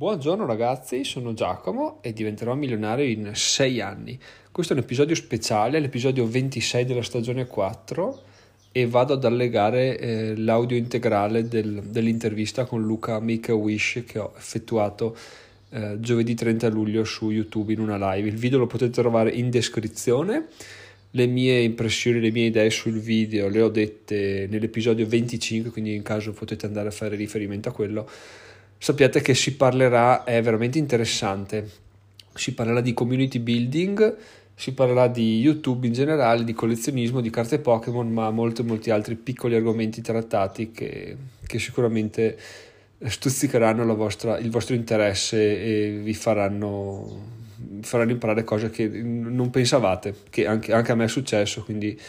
Buongiorno ragazzi, sono Giacomo e diventerò milionario in 6 anni. Questo è un episodio speciale, l'episodio 26 della stagione 4 e vado ad allegare eh, l'audio integrale del, dell'intervista con Luca Make a Wish che ho effettuato eh, giovedì 30 luglio su YouTube in una live. Il video lo potete trovare in descrizione. Le mie impressioni, le mie idee sul video le ho dette nell'episodio 25, quindi in caso potete andare a fare riferimento a quello sappiate che si parlerà, è veramente interessante, si parlerà di community building, si parlerà di YouTube in generale, di collezionismo, di carte Pokémon, ma molti, molti altri piccoli argomenti trattati che, che sicuramente stuzzicheranno vostra, il vostro interesse e vi faranno, faranno, imparare cose che non pensavate, che anche, anche a me è successo, quindi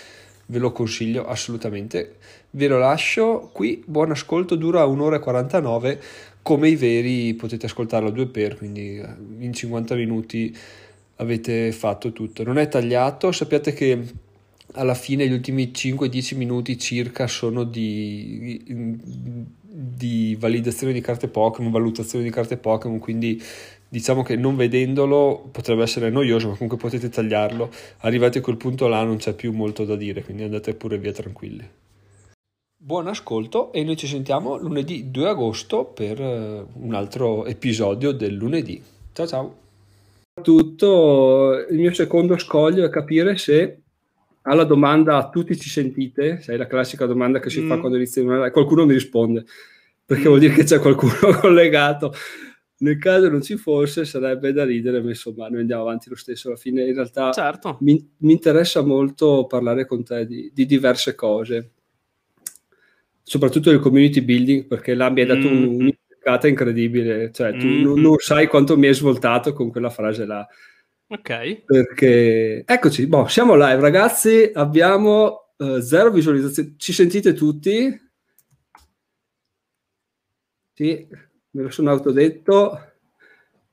ve lo consiglio assolutamente. Ve lo lascio qui, buon ascolto, dura un'ora e 49 come i veri potete ascoltarlo a due per, quindi eh, in 50 minuti avete fatto tutto. Non è tagliato, sappiate che alla fine gli ultimi 5-10 minuti circa sono di, di validazione di carte Pokémon, valutazione di carte Pokémon, quindi diciamo che non vedendolo potrebbe essere noioso, ma comunque potete tagliarlo. Arrivati a quel punto là non c'è più molto da dire, quindi andate pure via tranquilli. Buon ascolto e noi ci sentiamo lunedì 2 agosto per eh, un altro episodio del lunedì. Ciao ciao. Tutto il mio secondo scoglio è capire se alla domanda tutti ci sentite, sai la classica domanda che si mm. fa quando inizia una qualcuno mi risponde perché vuol dire che c'è qualcuno collegato. Nel caso non ci fosse sarebbe da ridere, ma insomma noi andiamo avanti lo stesso. Alla fine in realtà certo. mi, mi, interessa molto parlare con te di, di diverse cose soprattutto del community building, perché là mi hai dato mm. un'indicata incredibile, cioè tu mm. non, non, sai quanto mi hai svoltato con quella frase là. Ok. Perché, eccoci, boh, siamo live ragazzi, abbiamo uh, zero visualizzazioni, ci sentite tutti? Sì, me lo sono autodetto.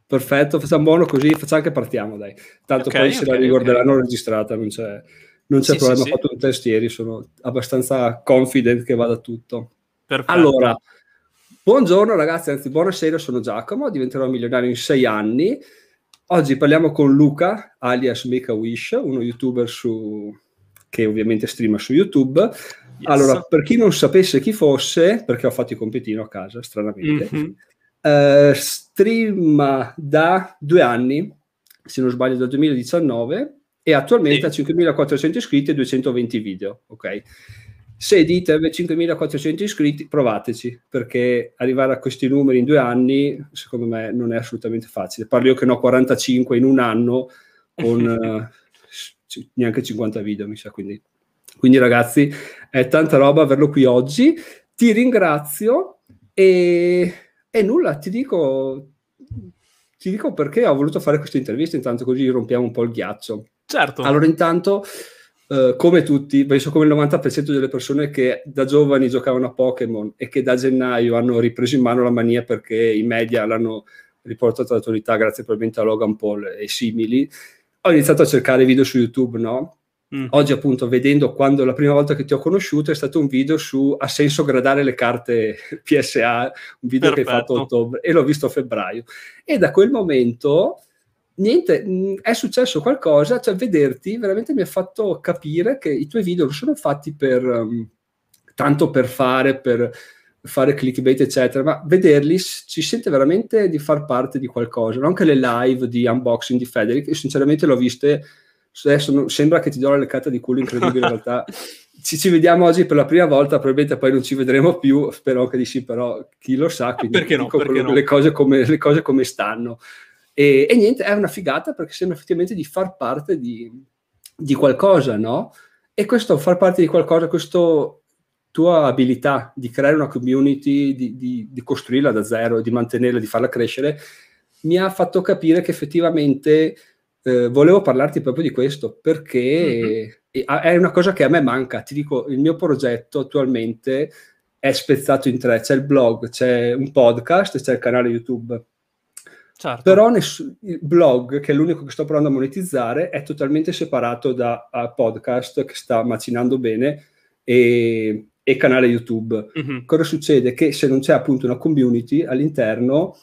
Perfetto, facciamo buono così, facciamo che partiamo, dai. Tanto okay, poi se la ricorderanno okay. registrata, non c'è non c'è sì, problema, sì, ho fatto un test ieri, sono abbastanza confident che vada tutto. Perfetto. Allora, buongiorno ragazzi, anzi buonasera, sono Giacomo, diventerò milionario in sei anni. Oggi parliamo con Luca, alias Make a Wish, uno youtuber su... che ovviamente streama su YouTube. Yes. Allora, per chi non sapesse chi fosse, perché ho fatto i compitino a casa, stranamente, mm-hmm. eh, streama da due anni, se non sbaglio dal 2019, e attualmente ha 5.400 iscritti e 220 video, ok? Se dite 5.400 iscritti, provateci, perché arrivare a questi numeri in due anni, secondo me, non è assolutamente facile. Parlo io che ne ho 45 in un anno, con uh, neanche 50 video, mi sa, quindi... Quindi ragazzi, è tanta roba averlo qui oggi. Ti ringrazio e, e nulla, ti dico, ti dico perché ho voluto fare questa intervista, intanto così rompiamo un po' il ghiaccio. Certo. Allora, intanto, eh, come tutti, penso come il 90% delle persone che da giovani giocavano a Pokémon e che da gennaio hanno ripreso in mano la mania perché i media l'hanno riportato all'attualità grazie probabilmente a Logan Paul e simili, ho iniziato a cercare video su YouTube, no? Mm. Oggi appunto vedendo quando la prima volta che ti ho conosciuto è stato un video su ha senso gradare le carte PSA, un video Perfetto. che hai fatto a ottobre e l'ho visto a febbraio e da quel momento niente, mm, è successo qualcosa, cioè vederti veramente mi ha fatto capire che i tuoi video non sono fatti per um, tanto per fare, per fare clickbait, eccetera, ma vederli ci sente veramente di far parte di qualcosa. Anche le live di unboxing di Federic, sinceramente l'ho viste, adesso non, sembra che ti do la leccata di culo incredibile in realtà. Ci, ci, vediamo oggi per la prima volta, probabilmente poi non ci vedremo più, spero che di sì, però chi lo sa, quindi perché no, perché no? le, cose come, le cose come stanno. E, e, niente, è una figata perché sembra effettivamente di far parte di, di qualcosa, no? E questo far parte di qualcosa, questa tua abilità di creare una community, di, di, di, costruirla da zero, di mantenerla, di farla crescere, mi ha fatto capire che effettivamente eh, volevo parlarti proprio di questo, perché mm-hmm. è una cosa che a me manca. Ti dico, il mio progetto attualmente è spezzato in tre. C'è il blog, c'è un podcast e c'è il canale YouTube Certo. Però ness- il blog, che è l'unico che sto provando a monetizzare, è totalmente separato da podcast che sta macinando bene e, e canale YouTube. Mm-hmm. Cosa succede? Che se non c'è appunto una community all'interno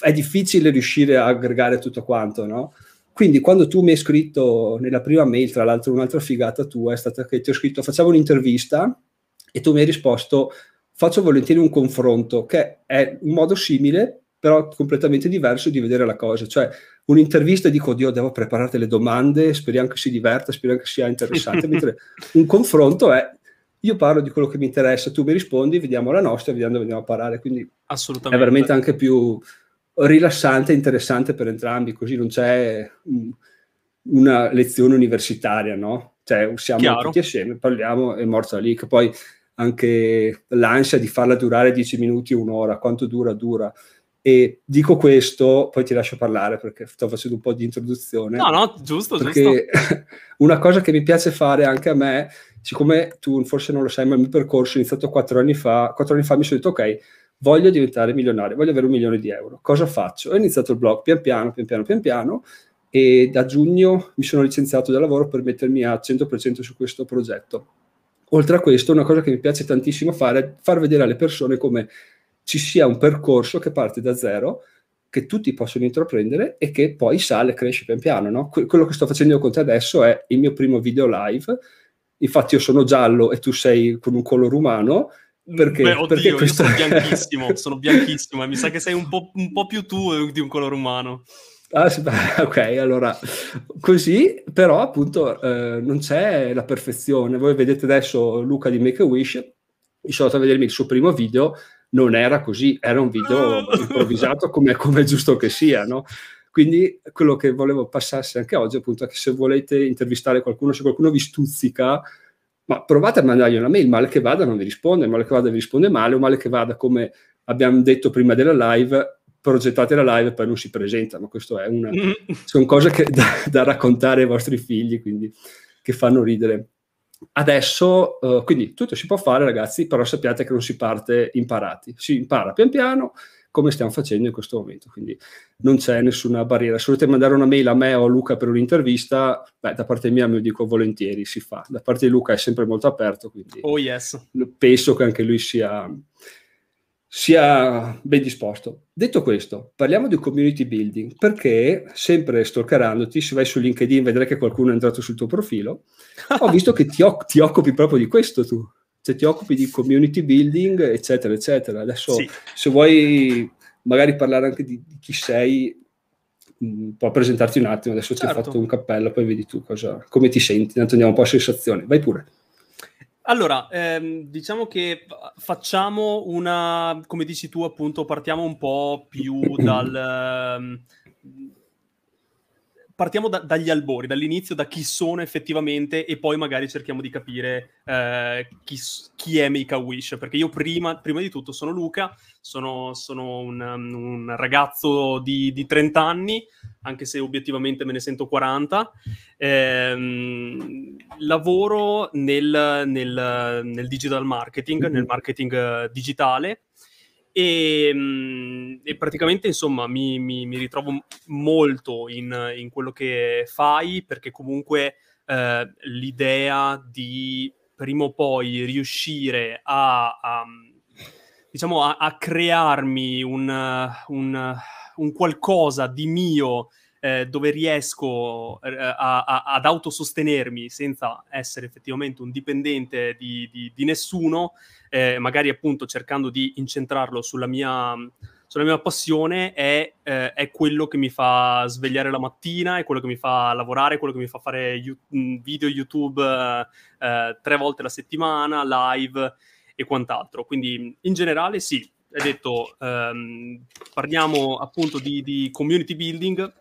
è difficile riuscire a aggregare tutto quanto, no? Quindi quando tu mi hai scritto nella prima mail, tra l'altro un'altra figata tua è stata che ti ho scritto facciamo un'intervista e tu mi hai risposto faccio volentieri un confronto, che è un modo simile però completamente diverso di vedere la cosa. Cioè un'intervista dico, oddio, devo preparare le domande, speriamo che si diverta, speriamo che sia interessante, mentre un confronto è io parlo di quello che mi interessa, tu mi rispondi, vediamo la nostra, vediamo dove andiamo a parare. Quindi è veramente anche più rilassante e interessante per entrambi, così non c'è una lezione universitaria, no? Cioè, siamo Chiaro. tutti assieme, parliamo e morta lì, che poi anche l'ansia di farla durare 10 minuti, un'ora, quanto dura, dura. E dico questo, poi ti lascio parlare perché sto facendo un po' di introduzione. No, no, giusto, perché giusto. una cosa che mi piace fare anche a me, siccome tu forse non lo sai, ma il mio percorso è iniziato quattro anni fa, quattro anni fa mi sono detto ok, voglio diventare milionario, voglio avere un milione di euro. Cosa faccio? Ho iniziato il blog pian piano, pian piano, pian piano e da giugno mi sono licenziato dal lavoro per mettermi a 100% su questo progetto. Oltre a questo, una cosa che mi piace tantissimo fare è far vedere alle persone come ci sia un percorso che parte da zero, che tutti possono intraprendere e che poi sale, cresce pian piano. No? Que- quello che sto facendo io con te adesso è il mio primo video live. Infatti, io sono giallo e tu sei con un colore umano. Perché, Beh, oddio, perché questo... sono bianchissimo, sono bianchissimo e mi sa che sei un po', un po' più tu di un colore umano. Ah, ok, allora così, però appunto eh, non c'è la perfezione. Voi vedete adesso Luca di Make a Wish, mi sono andato a vedermi il suo primo video non era così, era un video improvvisato come, come è giusto che sia, no? Quindi quello che volevo passarsi anche oggi appunto è che se volete intervistare qualcuno, se qualcuno vi stuzzica, ma provate a mandargli una mail, male che vada non vi risponde, male che vada vi risponde male, o male che vada come abbiamo detto prima della live, progettate la live e poi non si presenta, ma questo è una, sono cose che, da, da raccontare ai vostri figli, quindi che fanno ridere. Adesso, uh, quindi tutto si può fare ragazzi, però sappiate che non si parte imparati, si impara pian piano come stiamo facendo in questo momento, quindi non c'è nessuna barriera. Se volete mandare una mail a me o a Luca per un'intervista, beh, da parte mia mi dico volentieri, si fa. Da parte di Luca è sempre molto aperto, quindi oh, yes. penso che anche lui sia sia ben disposto. Detto questo, parliamo di community building, perché sempre stalkerandoti, se vai su LinkedIn vedrai che qualcuno è entrato sul tuo profilo, ho visto che ti, o- ti, occupi proprio di questo tu, cioè ti occupi di community building, eccetera, eccetera. Adesso, sì. se vuoi magari parlare anche di, di chi sei, mh, mm, può presentarti un attimo, adesso certo. ti ho fatto un cappello, poi vedi tu cosa, come ti senti, intanto andiamo un po' a sensazioni, vai pure. Allora, ehm, diciamo che facciamo una, come dici tu, appunto, partiamo un po' più dal... Ehm, partiamo da, dagli albori, dall'inizio, da chi sono effettivamente e poi magari cerchiamo di capire eh, chi, chi, è Make a Wish, perché io prima, prima di tutto sono Luca, sono, sono un, un, ragazzo di, di, 30 anni, anche se obiettivamente me ne sento 40, ehm, lavoro nel, nel, nel, digital marketing, nel marketing digitale, e, mm, e, praticamente insomma mi, mi, mi ritrovo molto in, in, quello che fai perché comunque eh, l'idea di prima o poi riuscire a, a diciamo a, a crearmi un, un, un, qualcosa di mio eh, dove riesco eh, a, ad autosostenermi senza essere effettivamente un dipendente di, di, di nessuno, eh, magari appunto cercando di incentrarlo sulla mia, sulla mia passione, è, eh, è, quello che mi fa svegliare la mattina, è quello che mi fa lavorare, è quello che mi fa fare you- video YouTube eh, tre volte la settimana, live e quant'altro. Quindi in generale sì, hai detto, ehm, parliamo appunto di, di community building,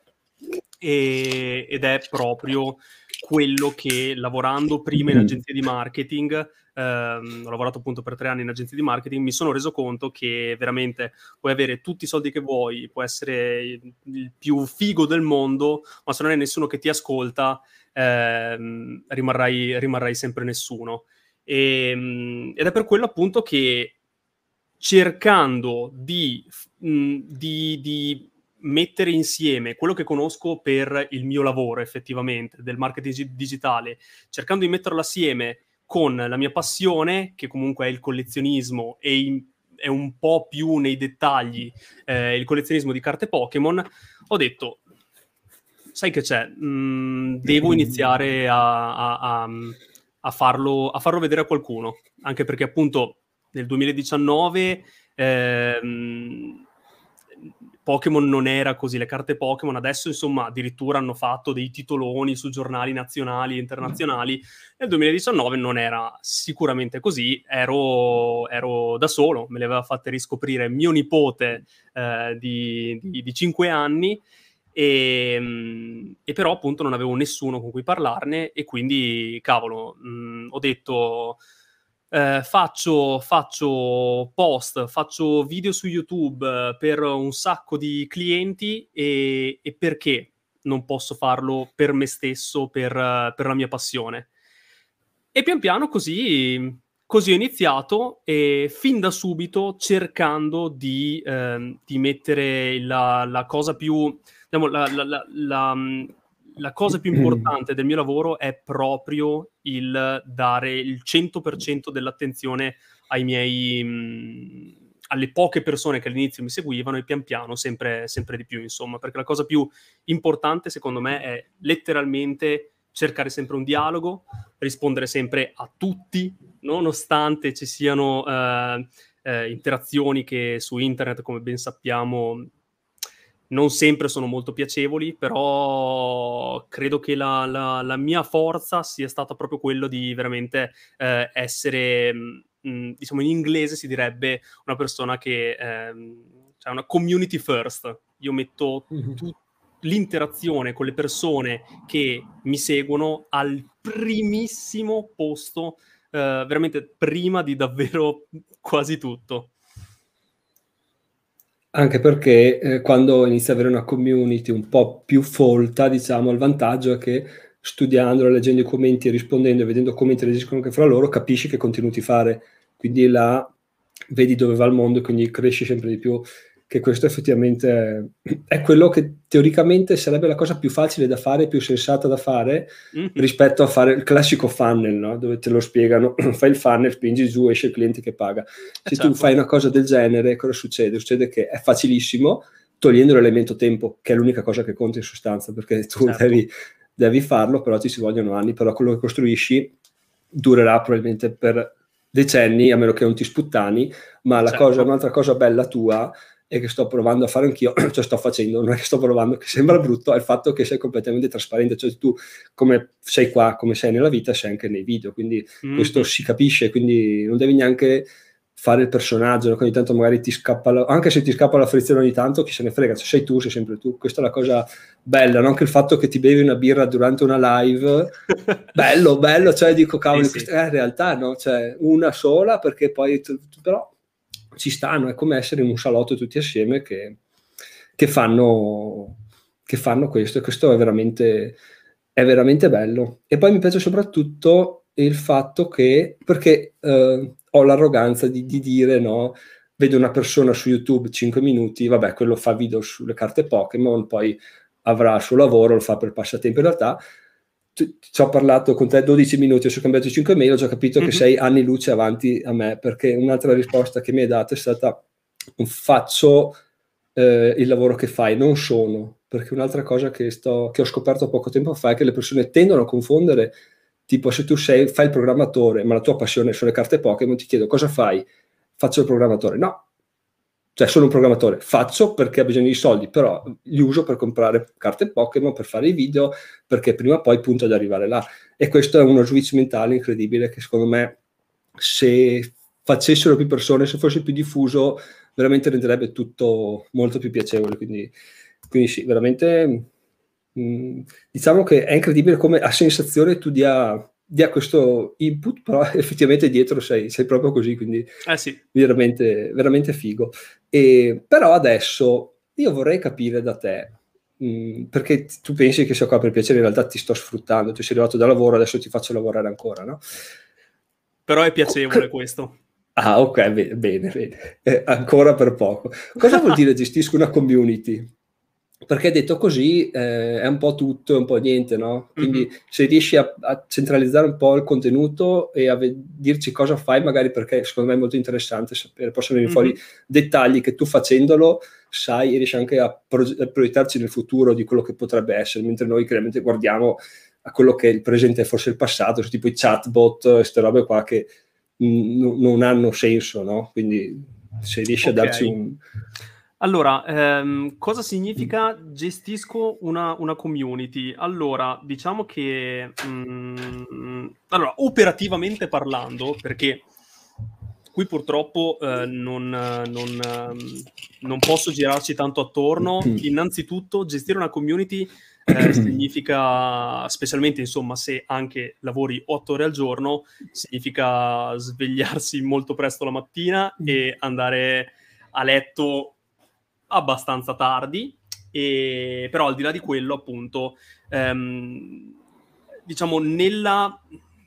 e, ed è proprio quello che lavorando prima in agenzia di marketing, ehm, ho lavorato appunto per tre anni in agenzia di marketing, mi sono reso conto che veramente puoi avere tutti i soldi che vuoi, puoi essere il più figo del mondo, ma se non è nessuno che ti ascolta, ehm, rimarrai, rimarrai, sempre nessuno. E, ehm, ed è per quello appunto che cercando di, di, di mettere insieme quello che conosco per il mio lavoro effettivamente del marketing digitale, cercando di metterlo assieme con la mia passione, che comunque è il collezionismo, e in, è un po' più nei dettagli eh, il collezionismo di carte Pokémon, ho detto, sai che c'è, mm, devo iniziare a, a, a, farlo, a farlo vedere a qualcuno, anche perché appunto nel 2019... Ehm, Pokémon non era così, le carte Pokémon adesso insomma addirittura hanno fatto dei titoloni su giornali nazionali e internazionali, nel 2019 non era sicuramente così, ero, ero da solo, me le aveva fatte riscoprire mio nipote eh, di, di, di 5 anni e, ehm, e, però appunto non avevo nessuno con cui parlarne e quindi cavolo, mh, mm, ho detto eh, faccio, faccio, post, faccio video su YouTube eh, per un sacco di clienti e, e, perché non posso farlo per me stesso, per, per, la mia passione? E pian piano così, così ho iniziato e fin da subito cercando di, eh, di mettere la, la, cosa più, diciamo, la, la, la cosa più importante del mio lavoro è proprio il dare il 100% dell'attenzione ai miei, mh, alle poche persone che all'inizio mi seguivano e pian piano sempre, sempre di più, insomma, perché la cosa più importante secondo me è letteralmente cercare sempre un dialogo, rispondere sempre a tutti, nonostante ci siano eh, eh, interazioni che su internet, come ben sappiamo, non sempre sono molto piacevoli, però credo che la, la, la mia forza sia stata proprio quello di veramente eh, essere, mh, mm, mm, diciamo in inglese si direbbe una persona che, ehm, cioè una community first. Io metto tut- l'interazione con le persone che mi seguono al primissimo posto, eh, veramente prima di davvero quasi tutto. Anche perché eh, quando inizi ad avere una community un po' più folta, diciamo, il vantaggio è che studiando, leggendo i commenti, rispondendo e vedendo come interagiscono anche fra loro, capisci che contenuti fare. Quindi là vedi dove va il mondo e quindi cresci sempre di più che questo effettivamente è quello che teoricamente sarebbe la cosa più facile da fare, più sensata da fare mm-hmm. rispetto a fare il classico funnel, no? dove te lo spiegano, fai il funnel, spingi giù, esce il cliente che paga. Se esatto. tu fai una cosa del genere, cosa succede? Succede che è facilissimo, togliendo l'elemento tempo, che è l'unica cosa che conta in sostanza, perché tu certo. devi, devi farlo, però ti ci vogliono anni, però quello che costruisci durerà probabilmente per decenni, a meno che non ti sputtani, ma la certo. cosa, un'altra cosa bella tua e che sto provando a fare anch'io, cioè sto facendo, non è che sto provando, che sembra brutto, è il fatto che sei completamente trasparente, cioè tu come sei qua, come sei nella vita, sei anche nei video, quindi mm-hmm. questo si capisce, quindi non devi neanche fare il personaggio, ogni tanto magari ti scappa, la, anche se ti scappa la frizione ogni tanto, chi se ne frega, cioè sei tu, sei sempre tu, questa è la cosa bella, no? anche il fatto che ti bevi una birra durante una live, bello, bello, cioè dico cavolo, sì, sì. questa è realtà, no? Cioè una sola, perché poi, però ci stanno, è come essere in un salotto tutti assieme che, che, fanno, che fanno questo e questo è veramente, è veramente bello. E poi mi piace soprattutto il fatto che, perché eh, ho l'arroganza di, di dire no, vedo una persona su YouTube 5 minuti, vabbè, quello fa video sulle carte Pokémon, poi avrà il suo lavoro, lo fa per passatempo. In realtà ci ho parlato con te 12 minuti, ho scambiato 5 mail, ho già capito mm-hmm. che mhm. sei anni luce avanti a me, perché un'altra risposta che mi hai dato è stata faccio eh, il lavoro che fai, non sono, perché un'altra cosa che, sto, che ho scoperto poco tempo fa è che le persone tendono a confondere, tipo se tu sei, fai il programmatore, ma la tua passione sono le carte Pokémon, ti chiedo cosa fai? Faccio il programmatore. No, cioè sono un programmatore, faccio perché ho bisogno di soldi, però li uso per comprare carte Pokémon, per fare i video, perché prima o poi punto ad arrivare là. E questo è uno switch mentale incredibile che secondo me se facessero più persone, se fosse più diffuso, veramente renderebbe tutto molto più piacevole. Quindi, quindi sì, veramente mh, mm, diciamo che è incredibile come a sensazione tu dia dia questo input, però effettivamente dietro sei, sei proprio così, quindi eh sì. veramente, veramente figo. E, però adesso io vorrei capire da te, mh, mm, perché tu pensi che sia qua per piacere, in realtà ti sto sfruttando, tu sei arrivato da lavoro, adesso ti faccio lavorare ancora, no? Però è piacevole questo. Ah, ok, bene, bene, bene. Eh, ancora per poco. Cosa vuol dire gestisco una community? Perché detto così eh, è un po' tutto e un po' niente, no? Quindi mm-hmm. se riesci a, a, centralizzare un po' il contenuto e a ve- dirci cosa fai, magari perché secondo me è molto interessante sapere, possono venire mm-hmm. fuori dettagli che tu facendolo sai e riesci anche a, pro- a proiettarci nel futuro di quello che potrebbe essere, mentre noi chiaramente guardiamo a quello che è il presente e forse il passato, tipo i chatbot, queste robe qua che n- non hanno senso, no? Quindi se riesci okay. a darci un allora, ehm, cosa significa gestisco una, una, community? Allora, diciamo che... Mm, allora, operativamente parlando, perché qui purtroppo eh, non, non, non, posso girarci tanto attorno, innanzitutto gestire una community eh, significa, specialmente insomma se anche lavori otto ore al giorno, significa svegliarsi molto presto la mattina e andare a letto abbastanza tardi, e, però al di là di quello, appunto, ehm, diciamo, nella,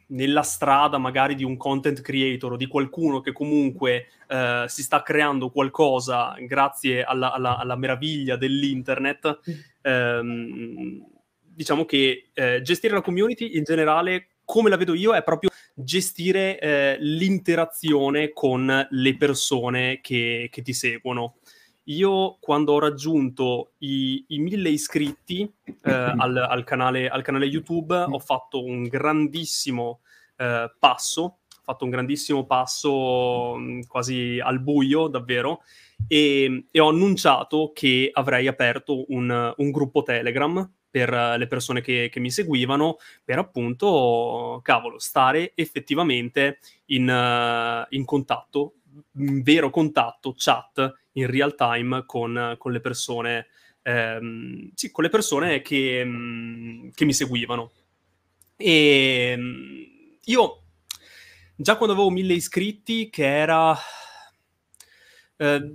nella, strada magari di un content creator o di qualcuno che comunque eh, si sta creando qualcosa grazie alla, alla, alla meraviglia dell'internet, ehm, diciamo che eh, gestire la community in generale, come la vedo io, è proprio gestire eh, l'interazione con le persone che, che ti seguono. Io quando ho raggiunto i, i mille iscritti eh, al, al, canale, al, canale, YouTube ho fatto un grandissimo eh, passo, ho fatto un grandissimo passo mm, quasi al buio davvero e, e ho annunciato che avrei aperto un, un gruppo Telegram per le persone che, che, mi seguivano, per appunto, cavolo, stare effettivamente in, uh, in contatto, vero contatto, chat in real time con, con le persone, ehm, sì, con le persone che, mm, che mi seguivano. E mm, io già quando avevo mille iscritti, che era eh,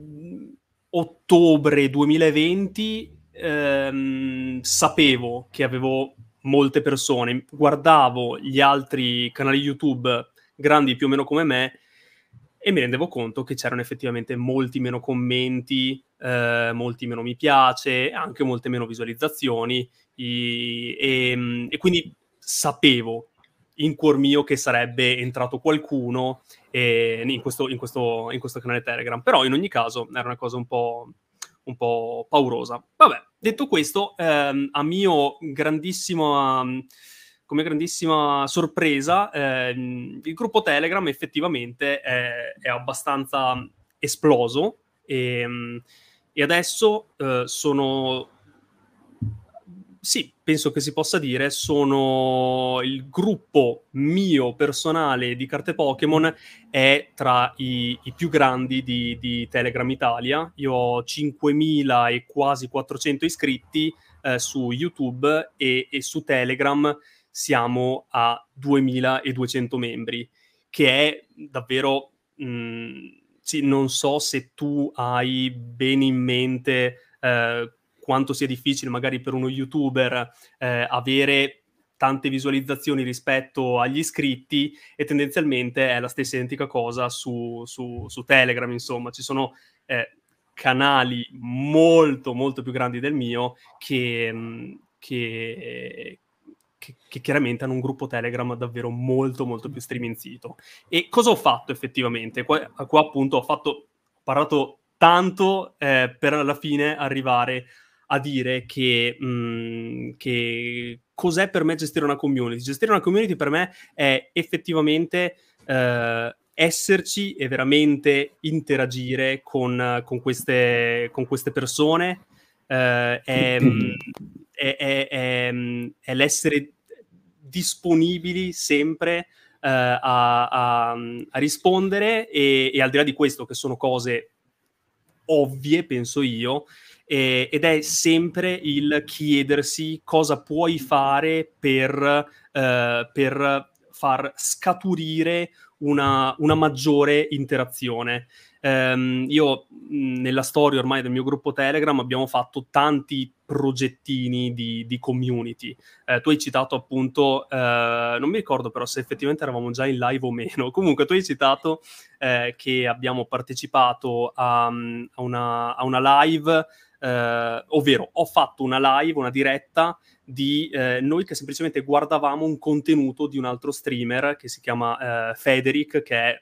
ottobre 2020, ehm, sapevo che avevo molte persone, guardavo gli altri canali YouTube grandi più o meno come me e mi rendevo conto che c'erano effettivamente molti meno commenti, eh, molti meno mi piace, anche molte meno visualizzazioni i, e, e, quindi sapevo in cuor mio che sarebbe entrato qualcuno eh, in, questo, in, questo, in, questo, canale Telegram, però in ogni caso era una cosa un po', un po paurosa. Vabbè, detto questo, ehm, a mio grandissimo... Um, come grandissima sorpresa, eh, il gruppo Telegram effettivamente è, è abbastanza esploso e, e adesso eh, sono sì, penso che si possa dire, sono il gruppo mio personale di carte Pokémon è tra i, i più grandi di, di, Telegram Italia. Io ho 5.000 e quasi 400 iscritti eh, su YouTube e, e su Telegram siamo a 2200 membri, che è davvero... Mh, mm, sì, non so se tu hai bene in mente eh, quanto sia difficile magari per uno youtuber eh, avere tante visualizzazioni rispetto agli iscritti e tendenzialmente è la stessa identica cosa su, su, su Telegram, insomma, ci sono eh, canali molto molto più grandi del mio che, mm, che, che, che, chiaramente hanno un gruppo Telegram davvero molto molto più striminzito. E cosa ho fatto effettivamente? Qua, qua appunto ho fatto, ho parlato tanto eh, per alla fine arrivare a dire che, mh, mm, che, cos'è per me gestire una community. Gestire una community per me è effettivamente eh, esserci e veramente interagire con, con, queste, con queste, persone. Eh, è, mm, è, è, è, è l'essere disponibili sempre eh, a, a, a, rispondere e, e, al di là di questo, che sono cose ovvie, penso io, eh, ed è sempre il chiedersi cosa puoi fare per, eh, per far scaturire una, una maggiore interazione. Um, io nella storia ormai del mio gruppo Telegram abbiamo fatto tanti progettini di, di community. Eh, tu hai citato appunto, eh, non mi ricordo però se effettivamente eravamo già in live o meno, comunque tu hai citato eh, che abbiamo partecipato a, a, una, a una, live eh, ovvero ho fatto una live, una diretta di eh, noi che semplicemente guardavamo un contenuto di un altro streamer che si chiama eh, Federic, che è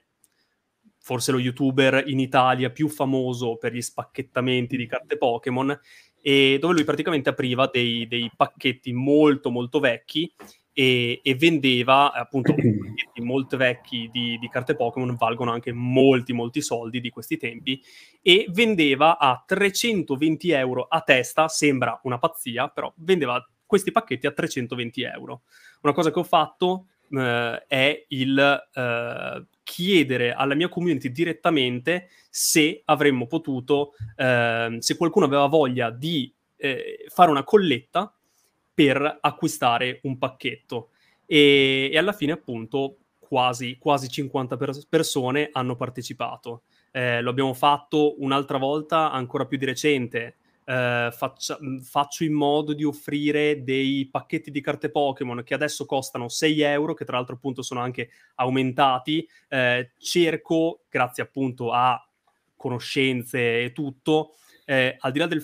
forse lo youtuber in Italia più famoso per gli spacchettamenti di carte Pokémon, e dove lui praticamente apriva dei, dei pacchetti molto molto vecchi e, e vendeva appunto pacchetti molto vecchi di, di, carte Pokémon, valgono anche molti molti soldi di questi tempi, e vendeva a 320 euro a testa, sembra una pazzia, però vendeva questi pacchetti a 320 euro. Una cosa che ho fatto eh, è il eh, chiedere alla mia community direttamente se avremmo potuto, eh, se qualcuno aveva voglia di eh, fare una colletta per acquistare un pacchetto. E, e alla fine, appunto, quasi, quasi 50 pers- persone hanno partecipato. Eh, lo abbiamo fatto un'altra volta, ancora più di recente, eh, faccia, faccio in modo di offrire dei pacchetti di carte Pokémon che adesso costano 6 euro, che tra l'altro appunto sono anche aumentati. Eh, cerco, grazie appunto a conoscenze e tutto, eh, al di là del...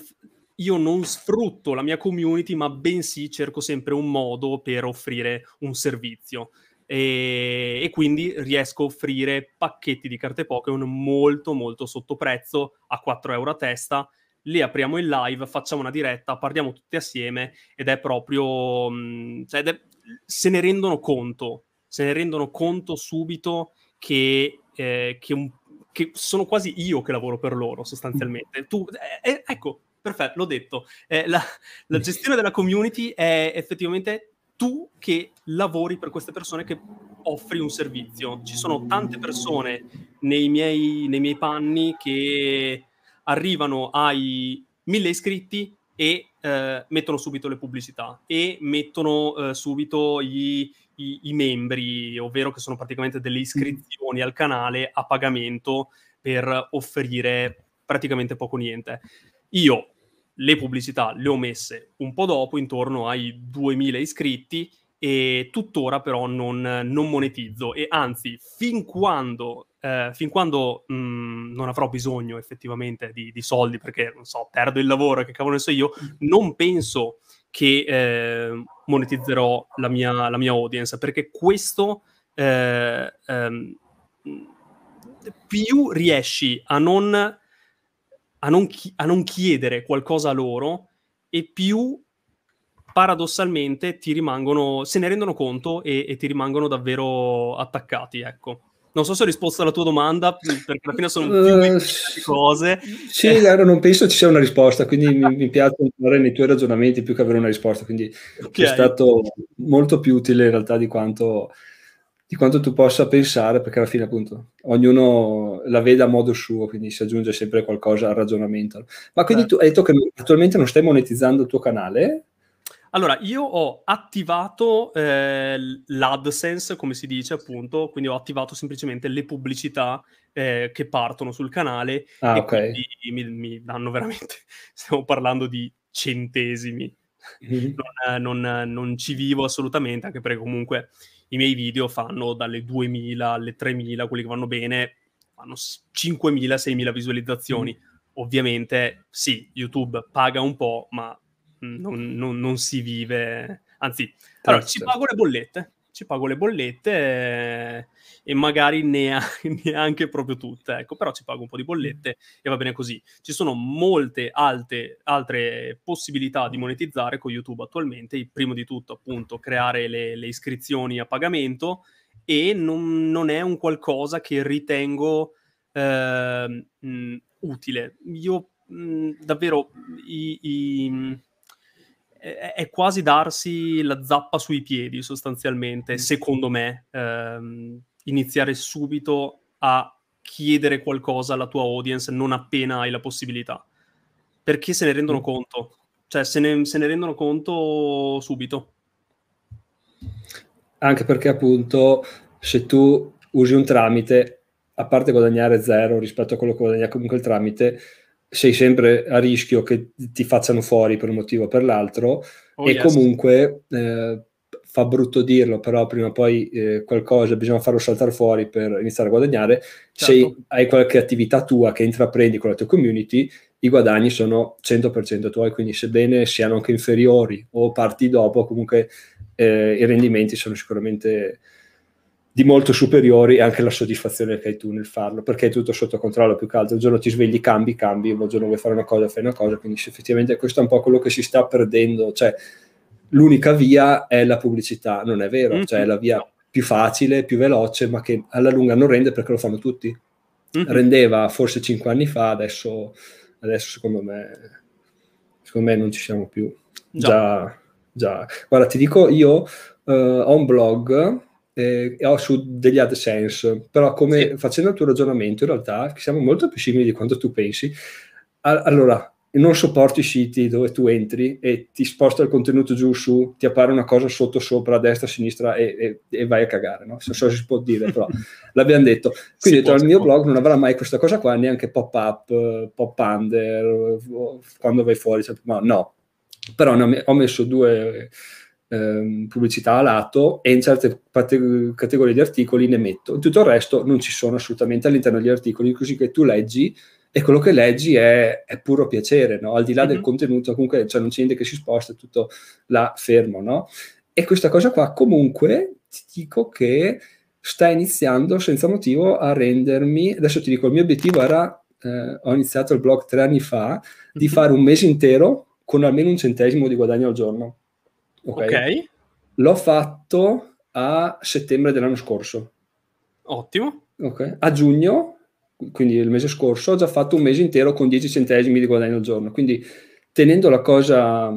Io non sfrutto la mia community, ma bensì cerco sempre un modo per offrire un servizio. E, e, quindi riesco a offrire pacchetti di carte Pokémon molto molto sotto prezzo a 4 euro a testa lì apriamo il live, facciamo una diretta, parliamo tutti assieme ed è proprio... Mm, cioè è, se ne rendono conto, se ne rendono conto subito che, eh, che, un, che sono quasi io che lavoro per loro sostanzialmente. Tu, eh, eh, ecco, perfetto, l'ho detto. Eh, la, la gestione della community è effettivamente tu che lavori per queste persone che offri un servizio. Ci sono tante persone nei miei, nei miei panni che arrivano ai mille iscritti e eh, mettono subito le pubblicità e mettono eh, subito gli, i, i, membri, ovvero che sono praticamente delle iscrizioni al canale a pagamento per offrire praticamente poco niente. Io le pubblicità le ho messe un po' dopo, intorno ai 2000 iscritti, e tuttora però non, non monetizzo. E anzi fin quando, eh, fin quando mh, mm, non avrò bisogno effettivamente di, di, soldi perché non so perdo il lavoro che cavolo ne so io non penso che eh, monetizzerò la mia, la mia, audience perché questo eh, ehm, più riesci a non, a non, chi- a non chiedere qualcosa a loro e più paradossalmente ti rimangono, se ne rendono conto e, e ti rimangono davvero attaccati, ecco. Non so se ho risposto alla tua domanda, perché alla fine sono uh, cose. Sì, eh. non penso ci sia una risposta, quindi mi, mi, piace entrare nei tuoi ragionamenti più che avere una risposta, quindi okay. è stato molto più utile in realtà di quanto, di quanto tu possa pensare, perché alla fine appunto ognuno la vede a modo suo, quindi si aggiunge sempre qualcosa al ragionamento. Ma quindi eh. tu hai detto che attualmente non stai monetizzando il tuo canale? Allora, io ho attivato eh, l'AdSense, come si dice appunto, quindi ho attivato semplicemente le pubblicità eh, che partono sul canale ah, e okay. mi, mi, danno veramente, stiamo parlando di centesimi. Mm-hmm. Non, non, non, ci vivo assolutamente, anche perché comunque i miei video fanno dalle 2000 alle 3000, quelli che vanno bene, fanno 5000, 6000 visualizzazioni. Mm. Ovviamente sì, YouTube paga un po', ma non, non, non si vive, anzi, allora, ci pago le bollette, ci pago le bollette e, e magari neanche, neanche proprio tutte, ecco, però ci pago un po' di bollette e va bene così. Ci sono molte alte, altre possibilità di monetizzare con YouTube attualmente, primo di tutto appunto creare le, le iscrizioni a pagamento e non, non, è un qualcosa che ritengo eh, mh, utile. Io mh, davvero i, i è quasi darsi la zappa sui piedi sostanzialmente, mm. secondo me, ehm, iniziare subito a chiedere qualcosa alla tua audience non appena hai la possibilità, perché se ne rendono mm. conto, cioè se ne, se ne rendono conto subito. Anche perché appunto se tu usi un tramite, a parte guadagnare zero rispetto a quello che guadagna comunque il tramite, sei sempre a rischio che ti facciano fuori per un motivo o per l'altro oh, e yes. comunque eh, fa brutto dirlo, però prima o poi eh, qualcosa bisogna farlo saltare fuori per iniziare a guadagnare. Certo. Se hai qualche attività tua che intraprendi con la tua community, i guadagni sono 100% tuoi, quindi sebbene siano anche inferiori o parti dopo, comunque eh, i rendimenti sono sicuramente di molto superiori e anche la soddisfazione che hai tu nel farlo, perché è tutto sotto controllo più che altro. Un giorno ti svegli, cambi, cambi, un giorno vuoi fare una cosa, fai una cosa, quindi effettivamente questo è un po' quello che si sta perdendo, cioè l'unica via è la pubblicità, non è vero, mm-hmm. cioè è la via più facile, più veloce, ma che alla lunga non rende perché lo fanno tutti. Mm-hmm. Rendeva forse cinque anni fa, adesso, adesso secondo me secondo me non ci siamo più. Già, già. già. Guarda, ti dico, io uh, ho un blog eh, ho su degli AdSense, però come sì. facendo il tuo ragionamento in realtà siamo molto più simili di quanto tu pensi. allora, non sopporto i siti dove tu entri e ti sposta il contenuto giù su, ti appare una cosa sotto, sopra, a destra, a sinistra e, e, e vai a cagare, no? Se so se si può dire, però l'abbiamo detto. Quindi il mio blog non avrà mai questa cosa qua, neanche pop-up, pop-under, quando vai fuori, cioè, ma no. Però ho messo due ehm, pubblicità a lato e in certe pate- categorie di articoli ne metto. In tutto il resto non ci sono assolutamente all'interno degli articoli, così che tu leggi e quello che leggi è, è puro piacere, no? al di là mm-hmm. del mhm. contenuto, comunque cioè, non c'è niente che si sposta, è tutto là fermo. No? E questa cosa qua comunque ti dico che sta iniziando senza motivo a rendermi, adesso ti dico, il mio obiettivo era, eh, ho iniziato il blog tre anni fa, di mhm. fare un mese intero con almeno un centesimo di guadagno al giorno. Okay? ok. L'ho fatto a settembre dell'anno scorso. Ottimo. Ok. A giugno, quindi il mese scorso, ho già fatto un mese intero con 10 centesimi di guadagno al giorno. Quindi tenendo la cosa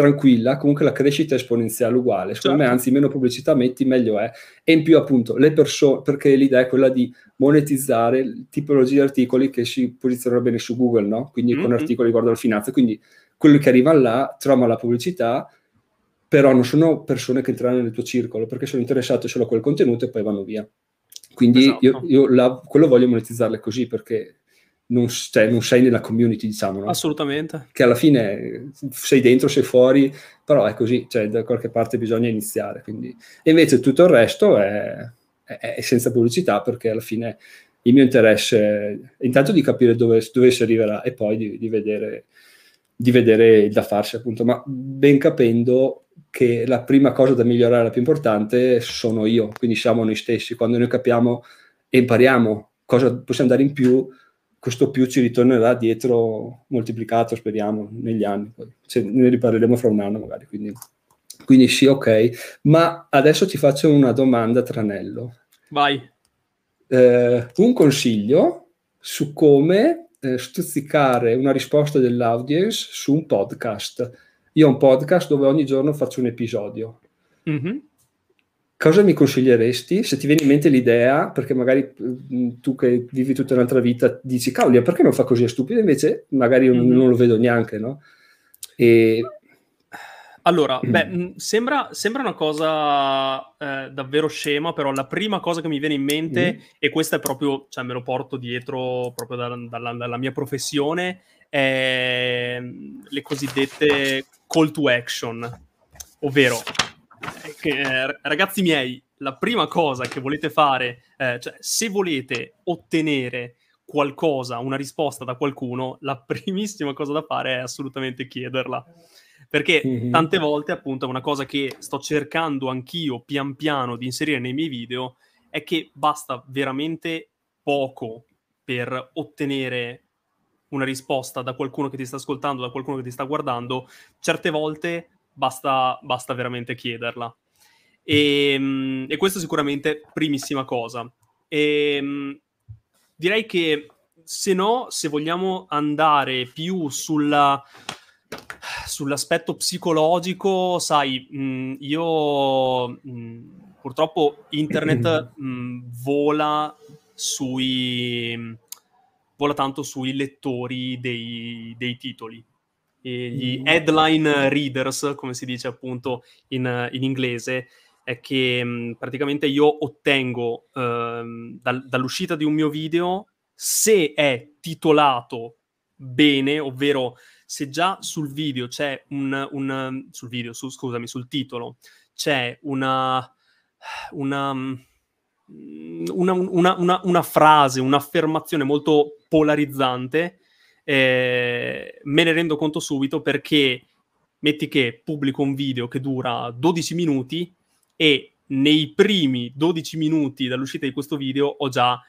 tranquilla, comunque la crescita è esponenziale uguale. Secondo certo. me, anzi, meno pubblicità metti, meglio è. E in più, appunto, le persone, perché l'idea è quella di monetizzare tipologie di articoli che si posizionano bene su Google, no? Quindi mm-hmm. con articoli riguardo la finanza. Quindi quelli che arrivano là trovano la pubblicità, però non sono persone che entrano nel tuo circolo perché sono interessate solo a quel contenuto e poi vanno via. Quindi esatto. io, io la, quello voglio monetizzarle così perché non, cioè, non, sei nella community, diciamo. No? Assolutamente. Che alla fine sei dentro, sei fuori, però è così, cioè da qualche parte bisogna iniziare. Quindi. E invece tutto il resto è, è, è, senza pubblicità perché alla fine il mio interesse è intanto di capire dove, dove si arriverà e poi di, di vedere di vedere il da farsi, appunto, ma ben capendo che la prima cosa da migliorare, la più importante, sono io, quindi siamo noi stessi. Quando noi capiamo e impariamo cosa possiamo dare in più, questo più ci ritornerà dietro moltiplicato, speriamo, negli anni. Cioè, ne riparleremo fra un anno magari. Quindi, quindi sì, ok. Ma adesso ti faccio una domanda tranello. Vai. Eh, un consiglio su come eh, stuzzicare una risposta dell'audience su un podcast. Io ho un podcast dove ogni giorno faccio un episodio. Mm-hmm. Cosa mi consiglieresti se ti viene in mente l'idea, perché magari mm, tu che vivi tutta un'altra vita dici, cavolo, perché non fa così? È stupido, invece magari mm-hmm. non, non lo vedo neanche, no? E allora, beh, mm, sembra, sembra, una cosa eh, davvero scema, però la prima cosa che mi viene in mente, mm. e questa è proprio, cioè me lo porto dietro proprio da, dalla, dalla, mia professione, è mm, le cosiddette call to action, ovvero, che, eh, ragazzi miei, la prima cosa che volete fare, eh, cioè se volete ottenere qualcosa, una risposta da qualcuno, la primissima cosa da fare è assolutamente chiederla perché mm-hmm. tante volte, appunto, una cosa che sto cercando anch'io pian piano di inserire nei miei video è che basta veramente poco per ottenere una risposta da qualcuno che ti sta ascoltando, da qualcuno che ti sta guardando, certe volte basta, basta veramente chiederla. E, ehm, e questo sicuramente primissima cosa. E, ehm, direi che se no, se vogliamo andare più sulla sull'aspetto psicologico, sai, mh, mm, io mh, mm, purtroppo internet mh, mm, vola sui vola tanto sui lettori dei, dei titoli. Gli headline readers, come si dice appunto in, in inglese, è che mh, praticamente io ottengo uh, dal, dall'uscita di un mio video, se è titolato bene, ovvero se già sul video c'è un, un sul video, su, scusami, sul titolo c'è una, una, una, una, una frase, un'affermazione molto polarizzante, eh, me ne rendo conto subito perché metti che pubblico un video che dura 12 minuti e nei primi 12 minuti dall'uscita di questo video ho già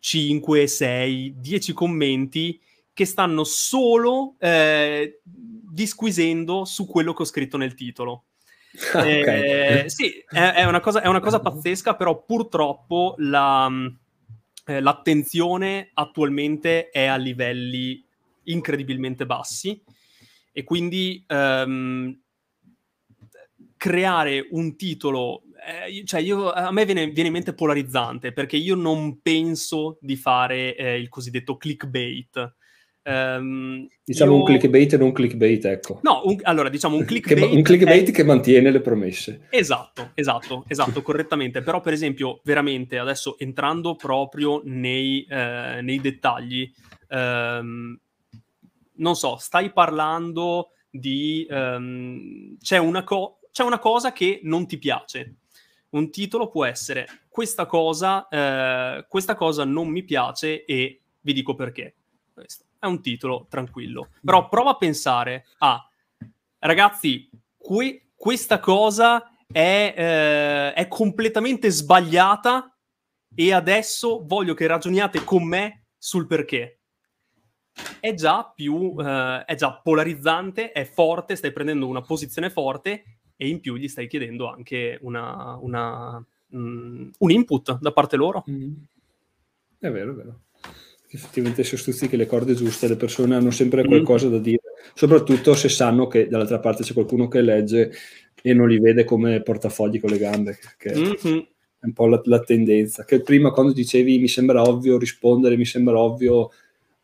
5, 6, 10 commenti che stanno solo eh, disquisendo su quello che ho scritto nel titolo. okay. eh, sì, è, è, una cosa, è, una cosa, pazzesca, però purtroppo la, eh, l'attenzione attualmente è a livelli incredibilmente bassi e quindi um, creare un titolo eh, cioè io, a me viene, viene, in mente polarizzante perché io non penso di fare eh, il cosiddetto clickbait Um, diciamo io... un clickbait e non clickbait, ecco. No, un, allora diciamo un clickbait. che, un clickbait è... che mantiene le promesse. Esatto, esatto, esatto, correttamente. Però, per esempio, veramente adesso entrando proprio nei, eh, nei dettagli, ehm, non so, stai parlando di. Um, c'è, una co- c'è una cosa che non ti piace. Un titolo può essere questa cosa, eh, questa cosa non mi piace e vi dico perché. Questo è un titolo tranquillo. Però prova a pensare a, ragazzi, que- questa cosa è, eh, è completamente sbagliata e adesso voglio che ragioniate con me sul perché. È già più, eh, è già polarizzante, è forte, stai prendendo una posizione forte e in più gli stai chiedendo anche una, una, mm, un input da parte loro. Mm. È vero, è vero effettivamente se stuzzichi le corde giuste le persone hanno sempre mm. qualcosa da dire, soprattutto se sanno che dall'altra parte c'è qualcuno che legge e non li vede come portafogli con le gambe, che mm-hmm. è un po' la, la, tendenza. Che prima quando dicevi mi sembra ovvio rispondere, mi sembra ovvio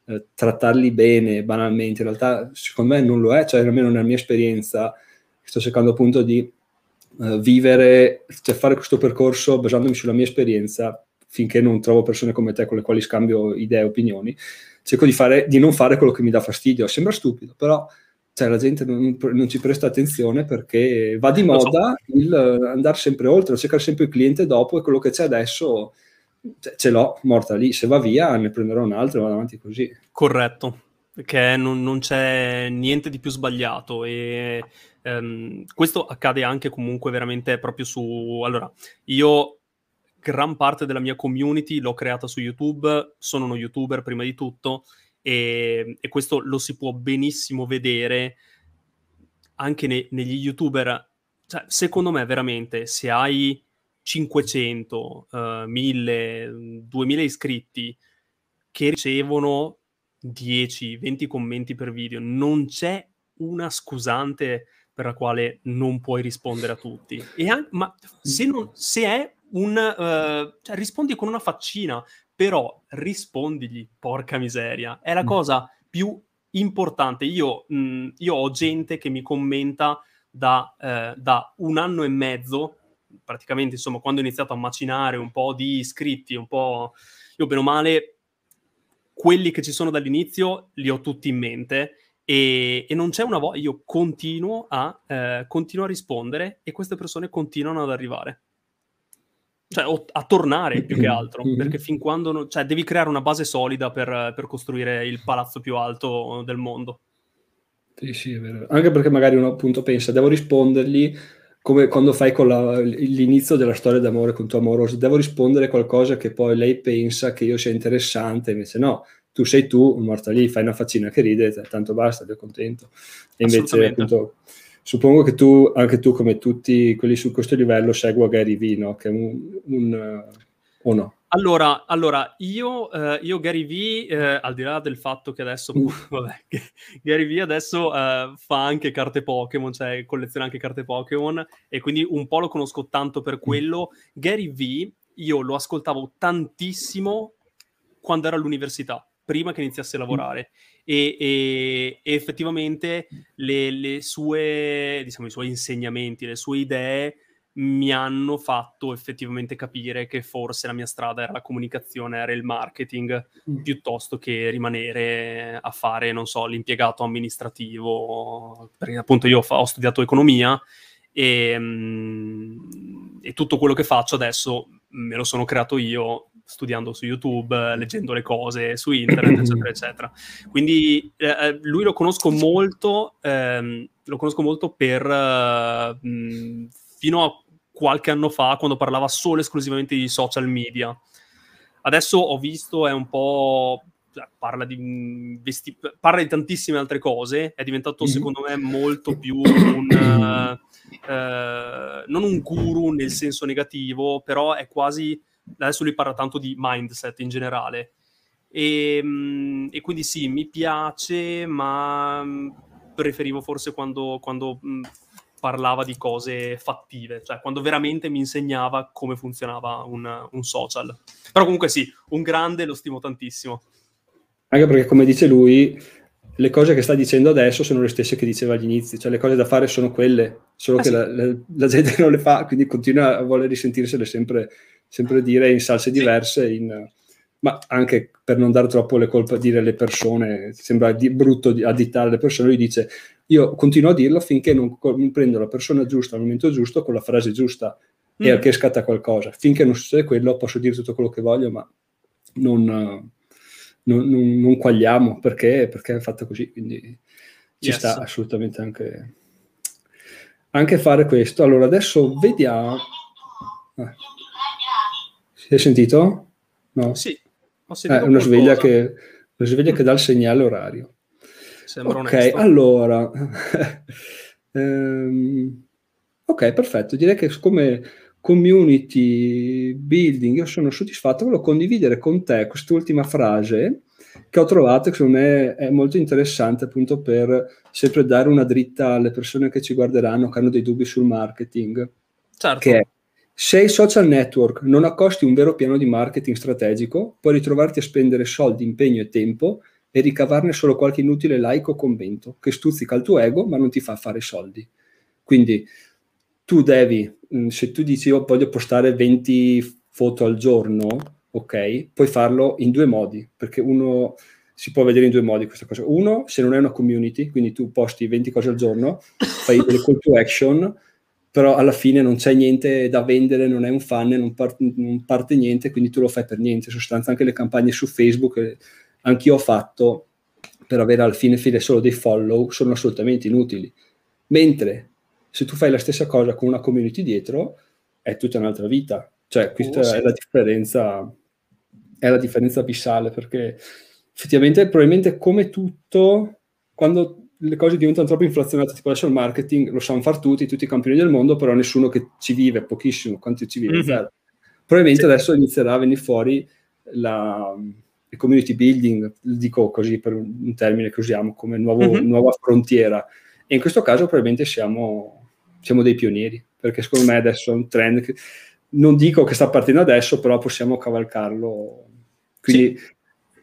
eh, trattarli bene, banalmente, in realtà secondo me non lo è, cioè almeno nella mia esperienza sto cercando appunto di uh, vivere, cioè fare questo percorso basandomi sulla mia esperienza finché non trovo persone come te con le quali scambio idee e opinioni, cerco di, fare, di non fare quello che mi dà fastidio. Sembra stupido, però cioè, la gente non, non, ci presta attenzione perché va di moda il andare sempre oltre, cercare sempre il cliente dopo e quello che c'è adesso ce l'ho morta lì. Se va via ne prenderò un altro e vado avanti così. Corretto, perché non, non c'è niente di più sbagliato e um, questo accade anche comunque veramente proprio su... Allora, io gran parte della mia community l'ho creata su YouTube, sono uno youtuber prima di tutto e, e questo lo si può benissimo vedere anche ne, negli youtuber. Cioè, secondo me veramente se hai 500, uh, 1000, 2000 iscritti che ricevono 10-20 commenti per video, non c'è una scusante per la quale non puoi rispondere a tutti. Anche, ma se, non, se è un... Uh, cioè, rispondi con una faccina, però rispondigli, porca miseria. È la mm. cosa più importante. Io, mh, mm, io ho gente che mi commenta da, eh, da, un anno e mezzo, praticamente, insomma, quando ho iniziato a macinare un po' di iscritti, un po'... Io, bene o male, quelli che ci sono dall'inizio li ho tutti in mente e, e non c'è una volta, io continuo a, eh, continuo a rispondere e queste persone continuano ad arrivare cioè a tornare più che altro, mm-hmm. perché fin quando non, cioè, devi creare una base solida per, per, costruire il palazzo più alto del mondo. Sì, sì, è vero. Anche perché magari uno appunto pensa, devo rispondergli come quando fai con la, l'inizio della storia d'amore con tuo amoroso, devo rispondere qualcosa che poi lei pensa che io sia interessante, invece no, tu sei tu, morta lì, fai una faccina che ride, tanto basta, ti contento. E invece appunto suppongo che tu, anche tu, come tutti quelli su questo livello, segua Gary V, no? Che è un, un uh, o no? Allora, allora io, uh, io, Gary V, uh, al di là del fatto che adesso, uh. vabbè, Gary V adesso uh, fa anche carte Pokémon, cioè colleziona anche carte Pokémon e quindi un po' lo conosco tanto per mm. quello. Mm. Gary V io lo ascoltavo tantissimo quando era all'università, prima che iniziasse a lavorare. E, e, e effettivamente le, le, sue, diciamo, i suoi insegnamenti, le sue idee mi hanno fatto effettivamente capire che forse la mia strada era la comunicazione, era il marketing, mm. piuttosto che rimanere a fare, non so, l'impiegato amministrativo, perché appunto io ho studiato economia e, mm, e tutto quello che faccio adesso me lo sono creato io studiando su YouTube, leggendo le cose su internet, eccetera, eccetera. Quindi eh, eh, lui lo conosco molto, ehm, lo conosco molto per mh, fino a qualche anno fa, quando parlava solo e esclusivamente di social media. Adesso ho visto, è un po' cioè, parla di, vesti- parla di tantissime altre cose, è diventato mm-hmm. secondo me molto più un, uh, uh, non un guru nel senso negativo, però è quasi, adesso lui parla tanto di mindset in generale. E, um, e quindi sì, mi piace, ma mm, preferivo forse quando, quando mm, parlava di cose fattive, cioè quando veramente mi insegnava come funzionava un, un social. Però comunque sì, un grande, lo stimo tantissimo. Anche perché, come dice lui, le cose che sta dicendo adesso sono le stesse che diceva all'inizio, cioè le cose da fare sono quelle, solo ah, che sì. la, la, la, gente non le fa, quindi continua a voler risentirsele sempre, sempre dire in salse diverse, in, ma anche per non dare troppo le colpe a dire alle persone, sembra di, brutto di, additare le persone, lui dice io continuo a dirlo finché non, non prendo la persona giusta al momento giusto con la frase giusta mm. e che scatta qualcosa. Finché non succede quello posso dire tutto quello che voglio, ma non non, non, non quagliamo perché, perché, è fatta così, quindi ci yes. sta assolutamente anche, anche fare questo. Allora, adesso vediamo... Ah. Si è sentito? No? Sì, ho sentito eh, una, sveglia che, una sveglia che dà il segnale orario. Sembra ok, onesto. allora... ehm, ok, perfetto. Direi che come community building, io sono soddisfatto, volevo condividere con te quest'ultima frase che ho trovato che secondo me è molto interessante appunto per sempre dare una dritta alle persone che ci guarderanno, che hanno dei dubbi sul marketing. Certo. Che è, se i social network non accosti un vero piano di marketing strategico, puoi ritrovarti a spendere soldi, impegno e tempo e ricavarne solo qualche inutile like o commento che stuzzica il tuo ego ma non ti fa fare soldi. Quindi tu devi, mm, se tu dici io voglio postare 20 foto al giorno, ok, puoi farlo in due modi, perché uno si può vedere in due modi questa cosa. Uno, se non è una community, quindi tu posti 20 cose al giorno, fai delle call to action, però alla fine non c'è niente da vendere, non è un fan, non, par- non parte niente, quindi tu lo fai per niente. In sostanza anche le campagne su Facebook, eh, anch'io ho fatto, per avere alla fine fine solo dei follow, sono assolutamente inutili. Mentre se tu fai la stessa cosa con una community dietro, è tutta un'altra vita. Cioè, questa oh, sì. è la differenza, è la differenza abissale, perché effettivamente probabilmente come tutto, quando le cose diventano troppo inflazionate, tipo adesso il marketing, lo sanno fare tutti, tutti i campioni del mondo, però nessuno che ci vive, pochissimo, quanti ci vive, mm-hmm. zero. Probabilmente sì. adesso inizierà a venire fuori la, il community building, dico così per un termine che usiamo come nuovo, mm-hmm. nuova frontiera, e in questo caso probabilmente siamo, siamo dei pionieri, perché secondo me adesso è un trend che non dico che sta partendo adesso, però possiamo cavalcarlo. Quindi sì.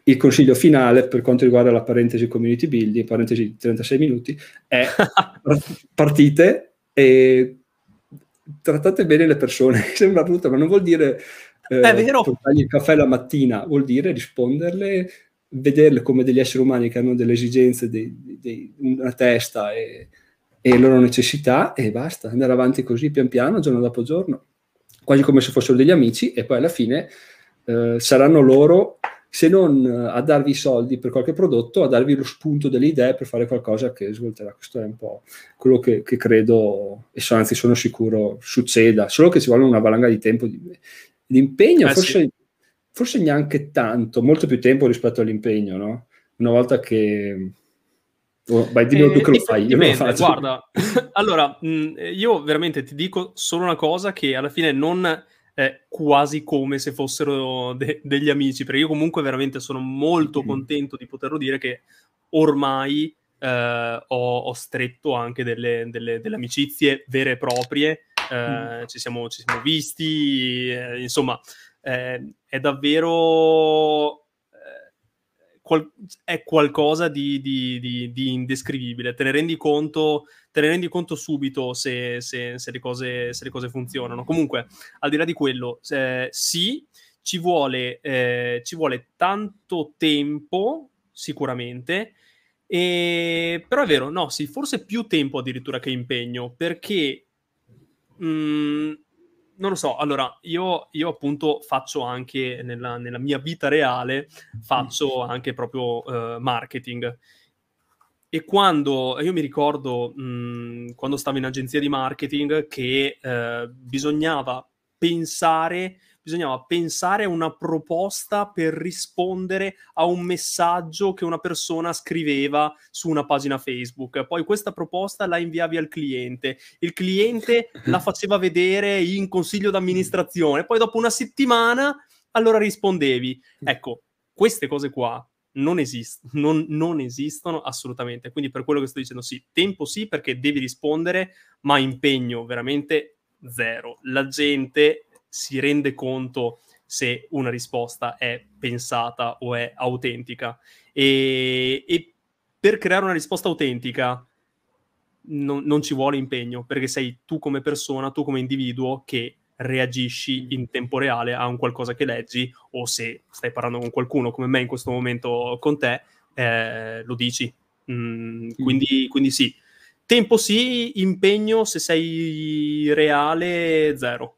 Il consiglio finale per quanto riguarda la parentesi community building, parentesi 36 minuti, è partite e trattate bene le persone. Sembra brutto, ma non vuol dire eh, è vero. portargli il caffè la mattina, vuol dire risponderle, vederle come degli esseri umani che hanno delle esigenze, dei, dei, una testa e, e le loro necessità e basta, andare avanti così pian piano, giorno dopo giorno quasi come se fossero degli amici e poi alla fine eh, saranno loro, se non a darvi i soldi per qualche prodotto, a darvi lo spunto delle idee per fare qualcosa che svolterà. Questo è un po' quello che, che credo e so, anzi sono sicuro succeda, solo che ci vuole una valanga di tempo, di, di impegno, eh, forse, sì. forse neanche tanto, molto più tempo rispetto all'impegno, no? Una volta che Oh, vai, dimmi eh, tu che lo fai, io lo faccio. Guarda, allora, mh, io veramente ti dico solo una cosa che alla fine non è quasi come se fossero de- degli amici, perché io comunque veramente sono molto mm. contento di poterlo dire che ormai eh, ho, ho, stretto anche delle, delle, delle, amicizie vere e proprie, eh, mm. ci, siamo, ci, siamo, visti, eh, insomma, eh, è davvero qual- è qualcosa di, di, di, di, indescrivibile. Te ne rendi conto, te ne rendi conto subito se, se, se, le cose, se, le cose, funzionano. Comunque, al di là di quello, eh, sì, ci vuole, eh, ci vuole tanto tempo, sicuramente. E... Però è vero, no, sì, forse più tempo addirittura che impegno, perché mh, mm, non lo so, allora io, io appunto faccio anche nella, nella, mia vita reale, faccio anche proprio uh, marketing. E quando io mi ricordo mh, quando stavo in agenzia di marketing che uh, bisognava pensare bisognava pensare a una proposta per rispondere a un messaggio che una persona scriveva su una pagina Facebook. Poi questa proposta la inviavi al cliente, il cliente la faceva vedere in consiglio d'amministrazione, poi dopo una settimana allora rispondevi. Ecco, queste cose qua non, esist- non, non, esistono assolutamente. Quindi per quello che sto dicendo, sì, tempo sì perché devi rispondere, ma impegno veramente zero. La gente si rende conto se una risposta è pensata o è autentica. E, e per creare una risposta autentica non, non, ci vuole impegno, perché sei tu come persona, tu come individuo che reagisci in tempo reale a un qualcosa che leggi o se stai parlando con qualcuno come me in questo momento con te, eh, lo dici. Mm, quindi, quindi sì, tempo sì, impegno se sei reale zero.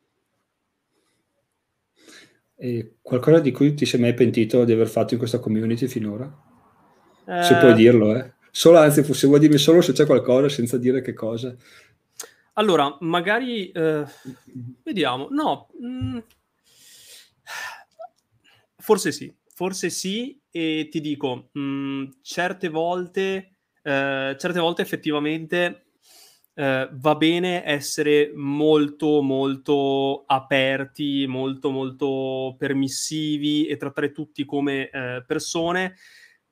E qualcosa di cui ti sei mai pentito di aver fatto in questa community finora? Eh... Se puoi dirlo, eh. Solo, anzi, se vuoi dirmi solo se c'è qualcosa, senza dire che cosa. Allora, magari... Eh, vediamo. No. Mh, mm, forse sì. Forse sì, e ti dico, mh, mm, certe volte... Eh, certe volte effettivamente eh, va bene essere molto molto aperti, molto molto permissivi e trattare tutti come eh, persone,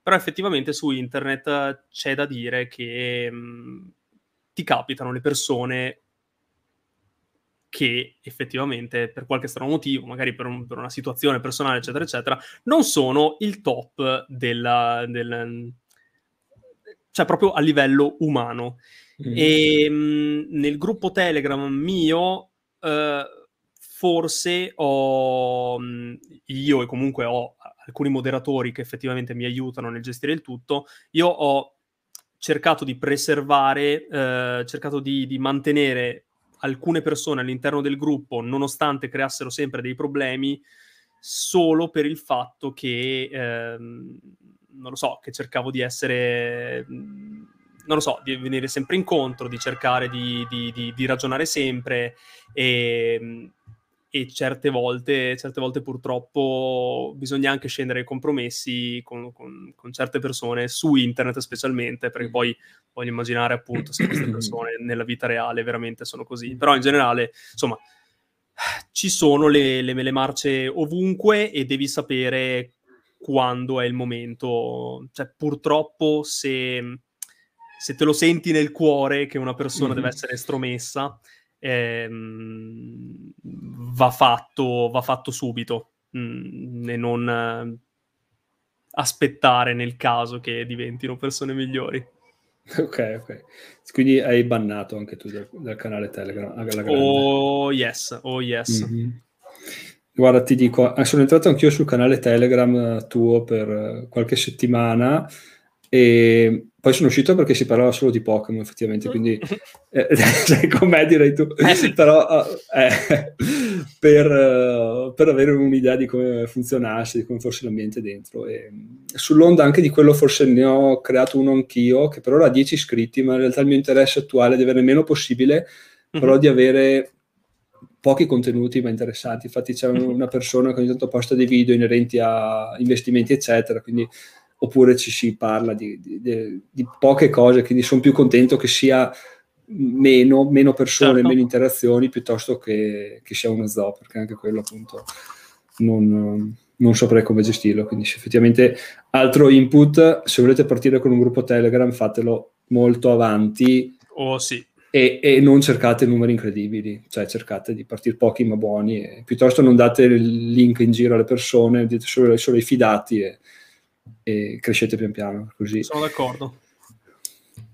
però effettivamente su internet c'è da dire che mh, mm, ti capitano le persone che effettivamente per qualche strano motivo, magari per, un, per, una situazione personale, eccetera, eccetera, non sono il top della, del, cioè proprio a livello umano. Mm. E mh, nel gruppo Telegram mio, uh, forse ho io e comunque ho alcuni moderatori che effettivamente mi aiutano nel gestire il tutto. Io ho cercato di preservare, uh, cercato di, di mantenere alcune persone all'interno del gruppo, nonostante creassero sempre dei problemi, solo per il fatto che, ehm, non lo so, che cercavo di essere non lo so, di venire sempre incontro, di cercare di, di, di, di ragionare sempre e, e certe, volte, certe volte purtroppo bisogna anche scendere ai compromessi con, con, con, certe persone su internet specialmente, perché poi voglio immaginare appunto se queste persone nella vita reale veramente sono così, però in generale, insomma, ci sono le, le, le marce ovunque e devi sapere quando è il momento, cioè purtroppo se se te lo senti nel cuore che una persona mm-hmm. deve essere estromessa, ehm, va, fatto, va fatto subito mh, mm, e non eh, aspettare nel caso che diventino persone migliori. Ok, ok. Quindi hai bannato anche tu dal, dal canale Telegram. Oh yes, oh yes. Mm-hmm. Guarda, ti dico, eh, sono entrato anch'io sul canale Telegram eh, tuo per qualche settimana e poi sono uscito perché si parlava solo di Pokémon, effettivamente, quindi eh, cioè, con me direi tu. Eh. Però eh, per, uh, per, avere un'idea di come funzionasse, di come fosse l'ambiente dentro. E, sull'onda anche di quello forse ne ho creato uno anch'io, che per ora ha 10 iscritti, ma in realtà il mio interesse attuale è di avere meno possibile, mm-hmm. però di avere pochi contenuti ma interessanti. Infatti c'è una persona che ogni tanto posta dei video inerenti a investimenti, eccetera, quindi oppure ci si parla di, di, di, di poche cose, quindi sono più contento che sia meno, meno persone, certo. meno interazioni, piuttosto che, che, sia uno zoo, perché anche quello appunto non, non saprei come gestirlo. Quindi se effettivamente altro input, se volete partire con un gruppo Telegram, fatelo molto avanti. Oh sì. E, e, non cercate numeri incredibili, cioè cercate di partire pochi ma buoni, e, piuttosto non date il link in giro alle persone, dite solo, solo ai fidati e, e crescete pian piano. Così. Sono d'accordo.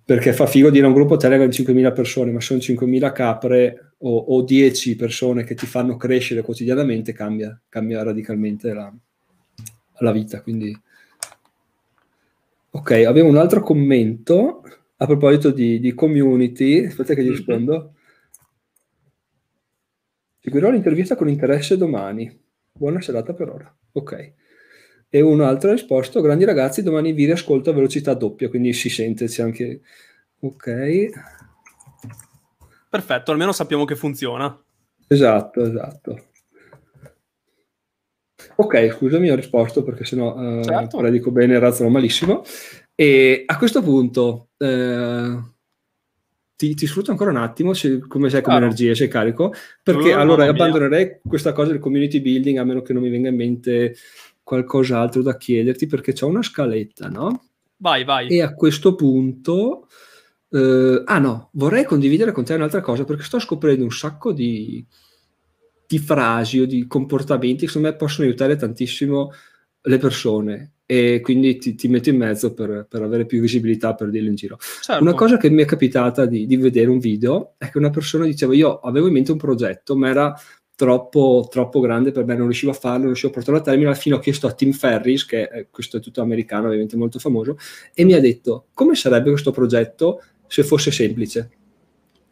Perché fa figo dire a un gruppo Telegram di 5.000 persone, ma sono 5.000 capre o, o, 10 persone che ti fanno crescere quotidianamente, cambia, cambia radicalmente la, la vita. Quindi... Ok, abbiamo un altro commento a proposito di, di community. Aspetta che gli mm-hmm. rispondo. Seguirò l'intervista con interesse domani. Buona serata per ora. Ok. E un altro ha risposto, grandi ragazzi, domani vi riascolto a velocità doppia, quindi si sente, c'è anche... Ok. Perfetto, almeno sappiamo che funziona. Esatto, esatto. Ok, scusami, ho risposto perché sennò eh, certo. predico bene e razzono malissimo. E a questo punto eh, ti, ti, sfrutto ancora un attimo, se, come sei come energia, sei carico, perché no, allora abbandonerei questa cosa del community building a meno che non mi venga in mente qualcos'altro da chiederti, perché c'è una scaletta, no? Vai, vai. E a questo punto... Eh, ah no, vorrei condividere con te un'altra cosa perché sto scoprendo un sacco di, di frasi o di comportamenti che secondo me possono aiutare tantissimo le persone e quindi ti, ti metto in mezzo per, per, avere più visibilità per dirlo in giro. Certo. Una cosa che mi è capitata di, di, vedere un video è che una persona diceva io avevo in mente un progetto ma era troppo, troppo grande per me, non riuscivo a farlo, non riuscivo a portarlo a termine, alla fine ho chiesto a Tim Ferris, che è, questo è tutto americano, ovviamente molto famoso, e mi ha detto come sarebbe questo progetto se fosse semplice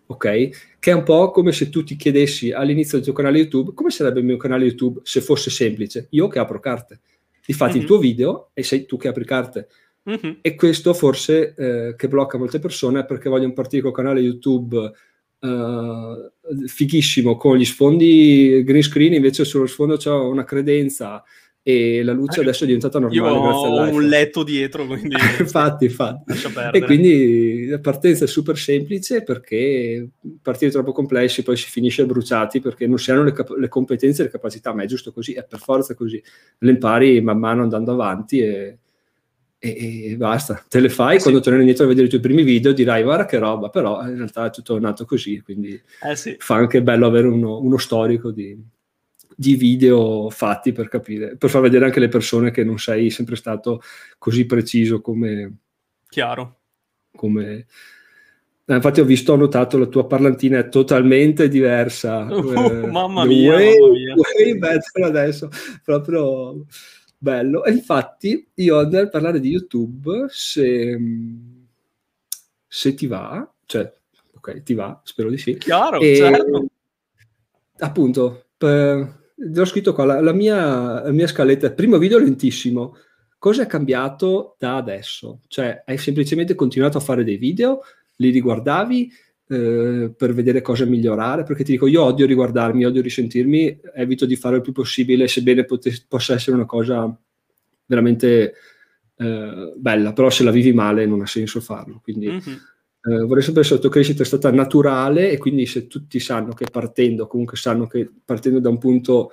ok? Che è un po' come se tu ti chiedessi all'inizio del tuo canale YouTube come sarebbe il mio canale YouTube se fosse semplice. Io che apro carte. Difatti mm-hmm. il tuo video e sei tu che apri carte. Mm-hmm. E questo forse eh, che blocca molte persone perché vogliono partire col canale YouTube eh, fighissimo con gli sfondi green screen, invece sullo sfondo c'è una credenza e la luce ah, adesso è diventata normale io ho un letto dietro quindi infatti, infatti. e quindi la partenza è super semplice perché partire troppo complessi poi si finisce bruciati perché non si hanno le, cap- le competenze e le capacità ma è giusto così è per forza così. Le impari man mano andando avanti e, e, e basta te le fai eh quando sì. torni indietro a vedere i tuoi primi video dirai guarda che roba però in realtà è tutto nato così quindi eh sì. fa anche bello avere uno, uno storico di di video fatti per capire, per far vedere anche le persone che non sei sempre stato così preciso come... Chiaro. Come... Eh, infatti ho visto, ho notato la tua parlantina è totalmente diversa. Uh, eh, mamma, mia, way, mamma mia. Way better adesso, proprio bello. E infatti io nel parlare di YouTube, se, se ti va, cioè, ok, ti va, spero di sì. Chiaro, e, certo. Appunto, per, l'ho scritto qua, la, la, mia, la mia scaletta, primo video lentissimo, cosa è cambiato da adesso? Cioè, hai semplicemente continuato a fare dei video, li riguardavi eh, per vedere cosa migliorare, perché ti dico, io odio riguardarmi, odio risentirmi, evito di fare il più possibile, sebbene potes- possa essere una cosa veramente eh, bella, però se la vivi male non ha senso farlo, quindi... Mm-hmm. Eh, vorrei sapere se la tua crescita è stata naturale e quindi se tutti sanno che partendo, comunque sanno che partendo da un punto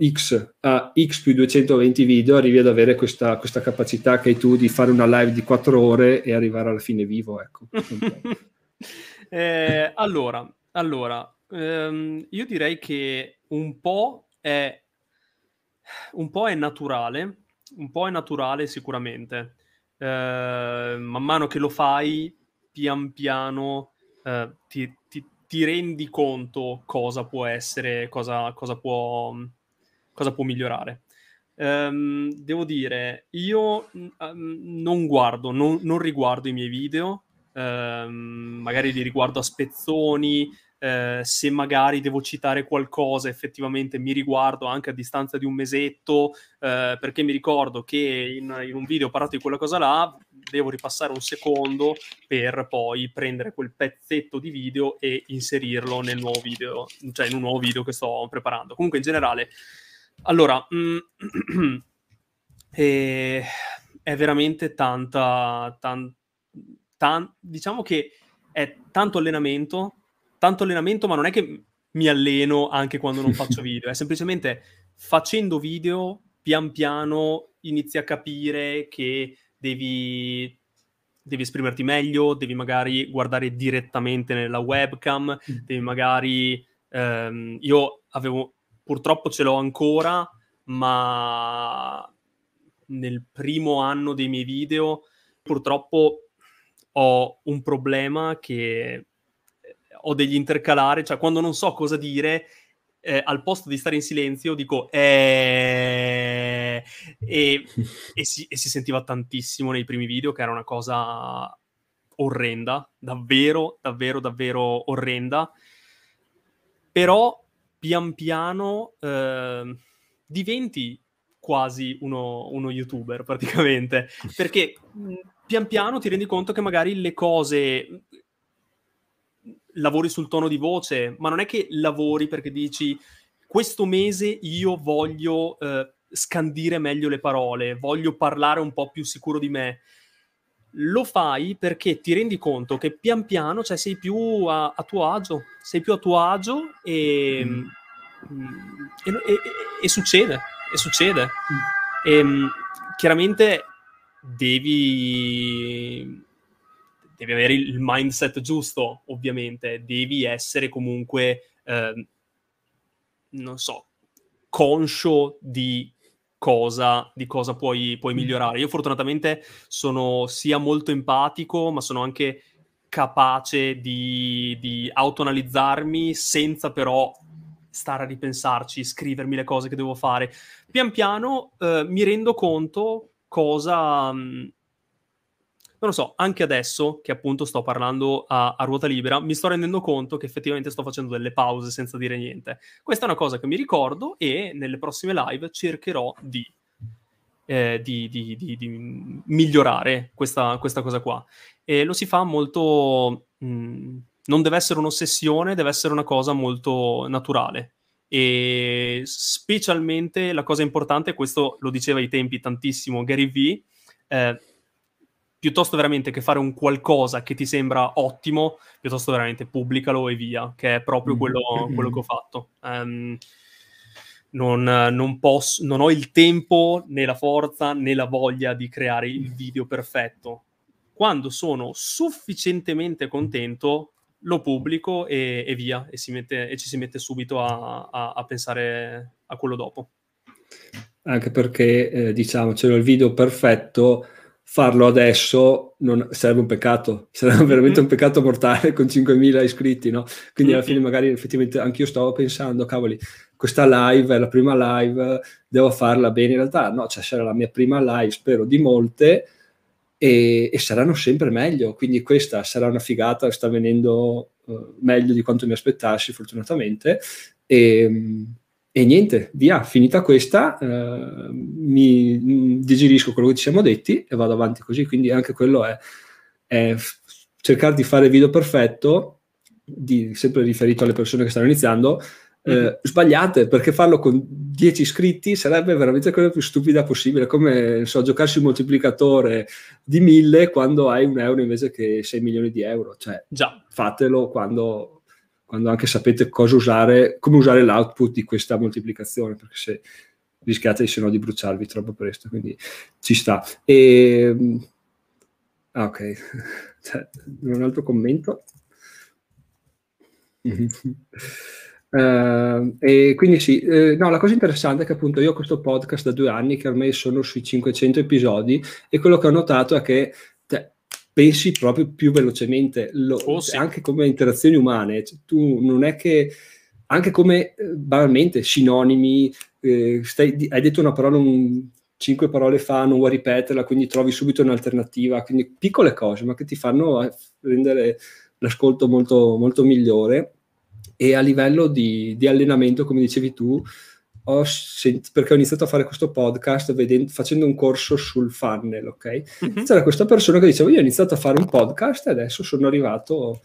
X a X più 220 video arrivi ad avere questa, questa capacità che hai tu di fare una live di 4 ore e arrivare alla fine vivo. Ecco. eh, allora, allora ehm, io direi che un po' è un po' è naturale, un po' è naturale sicuramente. Eh, man mano che lo fai pian piano eh, ti, ti, ti, rendi conto cosa può essere, cosa, cosa, può, cosa può migliorare. Um, devo dire, io um, non guardo, non, non, riguardo i miei video, um, magari li riguardo a spezzoni, eh, se magari devo citare qualcosa, effettivamente mi riguardo anche a distanza di un mesetto, eh, perché mi ricordo che in, in, un video ho parlato di quella cosa là, devo ripassare un secondo per poi prendere quel pezzetto di video e inserirlo nel nuovo video, cioè in un nuovo video che sto preparando. Comunque in generale, allora, mm, è, è veramente tanta, tan, tan, diciamo che è tanto allenamento, tanto allenamento, ma non è che mi alleno anche quando non faccio video, è semplicemente facendo video pian piano inizi a capire che devi, devi esprimerti meglio, devi magari guardare direttamente nella webcam, mm. devi magari... Ehm, io avevo, purtroppo ce l'ho ancora, ma nel primo anno dei miei video purtroppo ho un problema che ho degli intercalari, cioè quando non so cosa dire, eh, al posto di stare in silenzio dico eh... e, e, si, e si sentiva tantissimo nei primi video che era una cosa orrenda, davvero, davvero, davvero orrenda. Però pian piano eh, diventi quasi uno, uno, youtuber praticamente, perché pian piano ti rendi conto che magari le cose lavori sul tono di voce, ma non è che lavori perché dici questo mese io voglio eh, scandire meglio le parole, voglio parlare un po' più sicuro di me. Lo fai perché ti rendi conto che pian piano cioè, sei più a, a tuo agio, sei più a tuo agio e, mm. mm e, e, e succede, e succede. Mm. E, chiaramente devi devi avere il mindset giusto, ovviamente, devi essere comunque, eh, non so, conscio di cosa, di cosa puoi, puoi, migliorare. Io fortunatamente sono sia molto empatico, ma sono anche capace di, di autoanalizzarmi senza però stare a ripensarci, scrivermi le cose che devo fare. Pian piano eh, mi rendo conto cosa... Mh, non lo so, anche adesso che appunto sto parlando a, a, ruota libera, mi sto rendendo conto che effettivamente sto facendo delle pause senza dire niente. Questa è una cosa che mi ricordo e nelle prossime live cercherò di, eh, di, di, di migliorare questa, questa, cosa qua. E lo si fa molto... Mh, mm, non deve essere un'ossessione, deve essere una cosa molto naturale. E specialmente la cosa importante, questo lo diceva ai tempi tantissimo Gary Vee, eh, piuttosto veramente che fare un qualcosa che ti sembra ottimo, piuttosto veramente pubblicalo e via, che è proprio quello, mm-hmm. quello che ho fatto. Um, non, non, posso, non ho il tempo, né la forza, né la voglia di creare il video perfetto. Quando sono sufficientemente contento, lo pubblico e, e via, e, mette, e, ci si mette subito a, a, a, pensare a quello dopo. Anche perché, eh, diciamo, c'era il video perfetto, farlo adesso non, sarebbe un peccato, sarebbe veramente un peccato mortale con 5.000 iscritti, no? Quindi alla fine magari effettivamente anch'io stavo pensando, cavoli, questa live è la prima live, devo farla bene, in realtà no, cioè sarà la mia prima live, spero di molte, e, e saranno sempre meglio, quindi questa sarà una figata, sta venendo uh, meglio di quanto mi aspettassi fortunatamente, e e niente, via, finita questa, eh, mi, mi digerisco quello che ci siamo detti e vado avanti così. Quindi anche quello è, è cercare di fare video perfetto, di, sempre riferito alle persone che stanno iniziando, eh, sbagliate, perché farlo con 10 iscritti sarebbe veramente la cosa più stupida possibile, come so, giocarsi un moltiplicatore di 1000 quando hai un euro invece che 6 milioni di euro. Cioè, Già. fatelo quando quando anche sapete cosa usare, come usare l'output di questa moltiplicazione, perché se rischiate se no di bruciarvi troppo presto, quindi ci sta. E, ah, ok, cioè, un altro commento. Uh, e quindi sì, eh, no, la cosa interessante è che appunto io ho questo podcast da due anni che ormai sono sui 500 episodi e quello che ho notato è che pensi proprio più velocemente, lo, oh, sì. anche come interazioni umane. Cioè, tu non è che, anche come eh, banalmente, sinonimi, eh, stai, hai detto una parola un, cinque parole fa, non vuoi ripeterla, quindi trovi subito un'alternativa. Quindi piccole cose, ma che ti fanno eh, rendere l'ascolto molto, molto migliore. E a livello di, di allenamento, come dicevi tu, ho sent- perché ho iniziato a fare questo podcast vedendo, facendo un corso sul funnel, ok? Mm-hmm. C'era questa persona che diceva io ho iniziato a fare un podcast e adesso sono arrivato,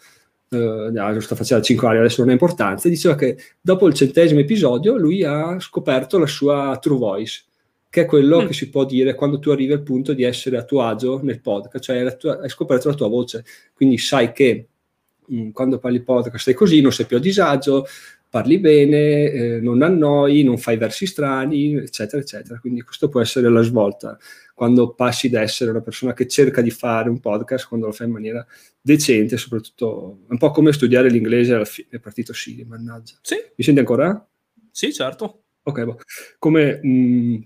eh, no, sto facendo 5 anni, adesso non ha importanza, diceva che dopo il centesimo episodio lui ha scoperto la sua true voice, che è quello mm. che si può dire quando tu arrivi al punto di essere a tuo agio nel podcast, cioè tua, hai scoperto la tua voce, quindi sai che quando parli podcast sei così, non sei più a disagio, parli bene, eh, non annoi, non fai versi strani, eccetera, eccetera. Quindi questo può essere la svolta quando passi da essere una persona che cerca di fare un podcast, quando lo fai in maniera decente, soprattutto un po' come studiare l'inglese alla fine, è partito sì, mannaggia. Sì. Mi senti ancora? Sì, certo. Ok, boh. come mh,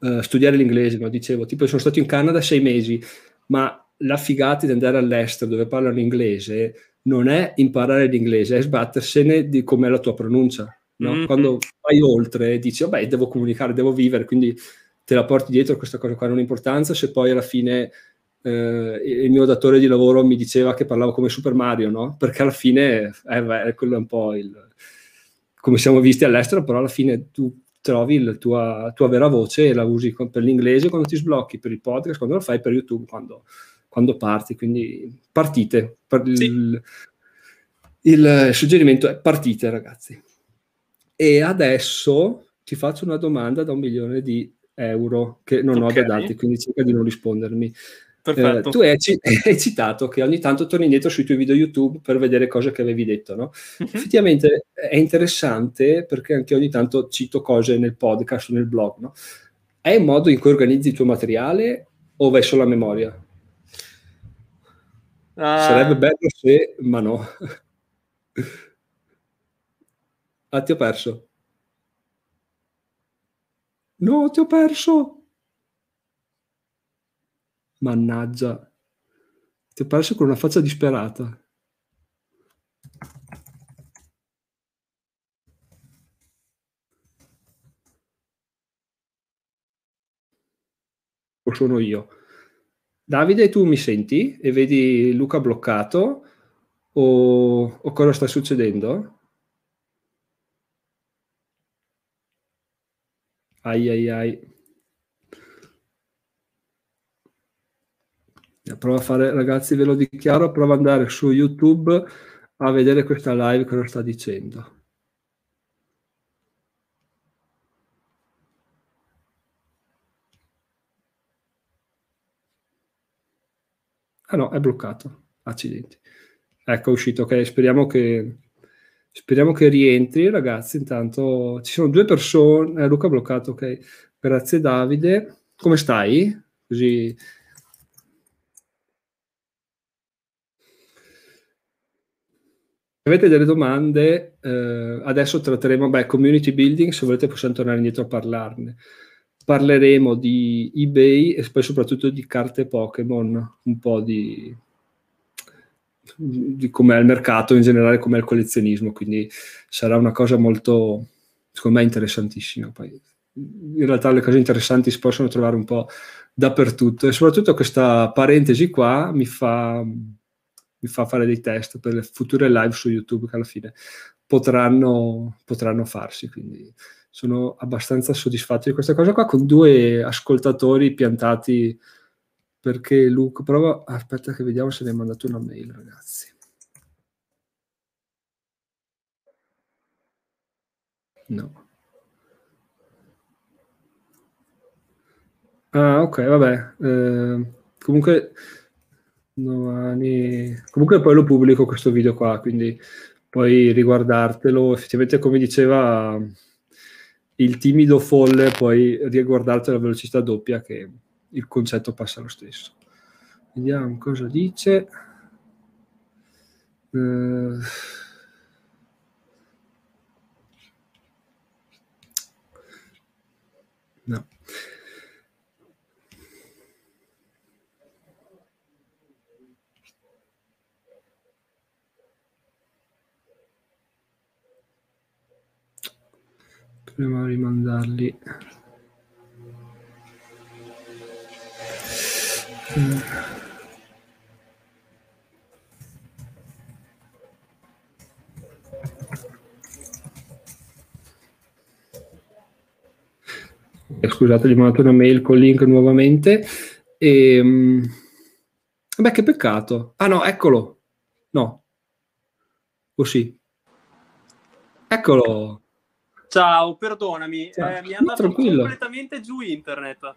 uh, studiare l'inglese, no? dicevo, tipo sono stato in Canada sei mesi, ma la figata di andare all'estero dove parlano inglese non è imparare l'inglese, è sbattersene di com'è la tua pronuncia. No? Mm-hmm. Quando vai oltre dici, vabbè, devo comunicare, devo vivere, quindi te la porti dietro, questa cosa qua non ha importanza, se poi alla fine eh, il mio datore di lavoro mi diceva che parlavo come Super Mario, no? Perché alla fine, eh, beh, quello è un po' il, come siamo visti all'estero, però alla fine tu trovi la tua, tua vera voce e la usi per l'inglese quando ti sblocchi, per il podcast quando lo fai, per YouTube quando, quando parti. Quindi partite. Sì. il, il suggerimento è partite, ragazzi. E adesso ti faccio una domanda da un milione di euro che non okay. ho da darti, quindi cerca di non rispondermi. Eh, tu hai, hai, citato che ogni tanto torni indietro sui tuoi video YouTube per vedere cose che avevi detto, no? Uh-huh. Effettivamente è interessante perché anche ogni tanto cito cose nel podcast o nel blog, no? È un modo in cui organizzi il tuo materiale o vai solo a memoria? Uh... Sarebbe bello se, ma no. ah, ti ho perso. No, ti ho perso. Mannaggia. Ti ho perso con una faccia disperata. O sono io? Davide, tu mi senti e vedi Luca bloccato? O, o cosa sta succedendo? Ai ai ai. Prova a fare, ragazzi, ve lo dichiaro, prova ad andare su YouTube a vedere questa live cosa sta dicendo. Ah no, è bloccato. Accidenti. Ecco, è uscito. Ok, speriamo che, speriamo che rientri, ragazzi. Intanto ci sono due persone. Eh, Luca bloccato, ok. Grazie Davide. Come stai? Così avete delle domande, eh, adesso tratteremo, beh, community building, se volete possiamo tornare indietro a parlarne. Parleremo di eBay e poi soprattutto di carte Pokémon, un po' di, di com'è il mercato, in generale com'è il collezionismo, quindi sarà una cosa molto, secondo me, interessantissima. Poi, in realtà le cose interessanti si possono trovare un po' dappertutto e soprattutto questa parentesi qua mi fa mi fa fare dei test per le future live su YouTube che alla fine potranno, potranno farsi. Quindi sono abbastanza soddisfatto di questa cosa qua con due ascoltatori piantati perché Luca prova aspetta che vediamo se ne hai mandato una mail ragazzi no ah ok vabbè eh, comunque Domani. Comunque poi lo pubblico questo video qua, quindi puoi riguardartelo. Effettivamente, come diceva il timido folle, puoi riguardartelo a velocità doppia che il concetto passa lo stesso. Vediamo cosa dice. Uh... No. Proviamo a rimandarli. Eh, scusate, gli ho mandato una mail con link nuovamente. E ehm, beh che peccato. Ah no, eccolo. No. O oh, sì eccolo Ciao, perdonami, Ciao. Eh, mi è andato Tranquillo. completamente giù internet.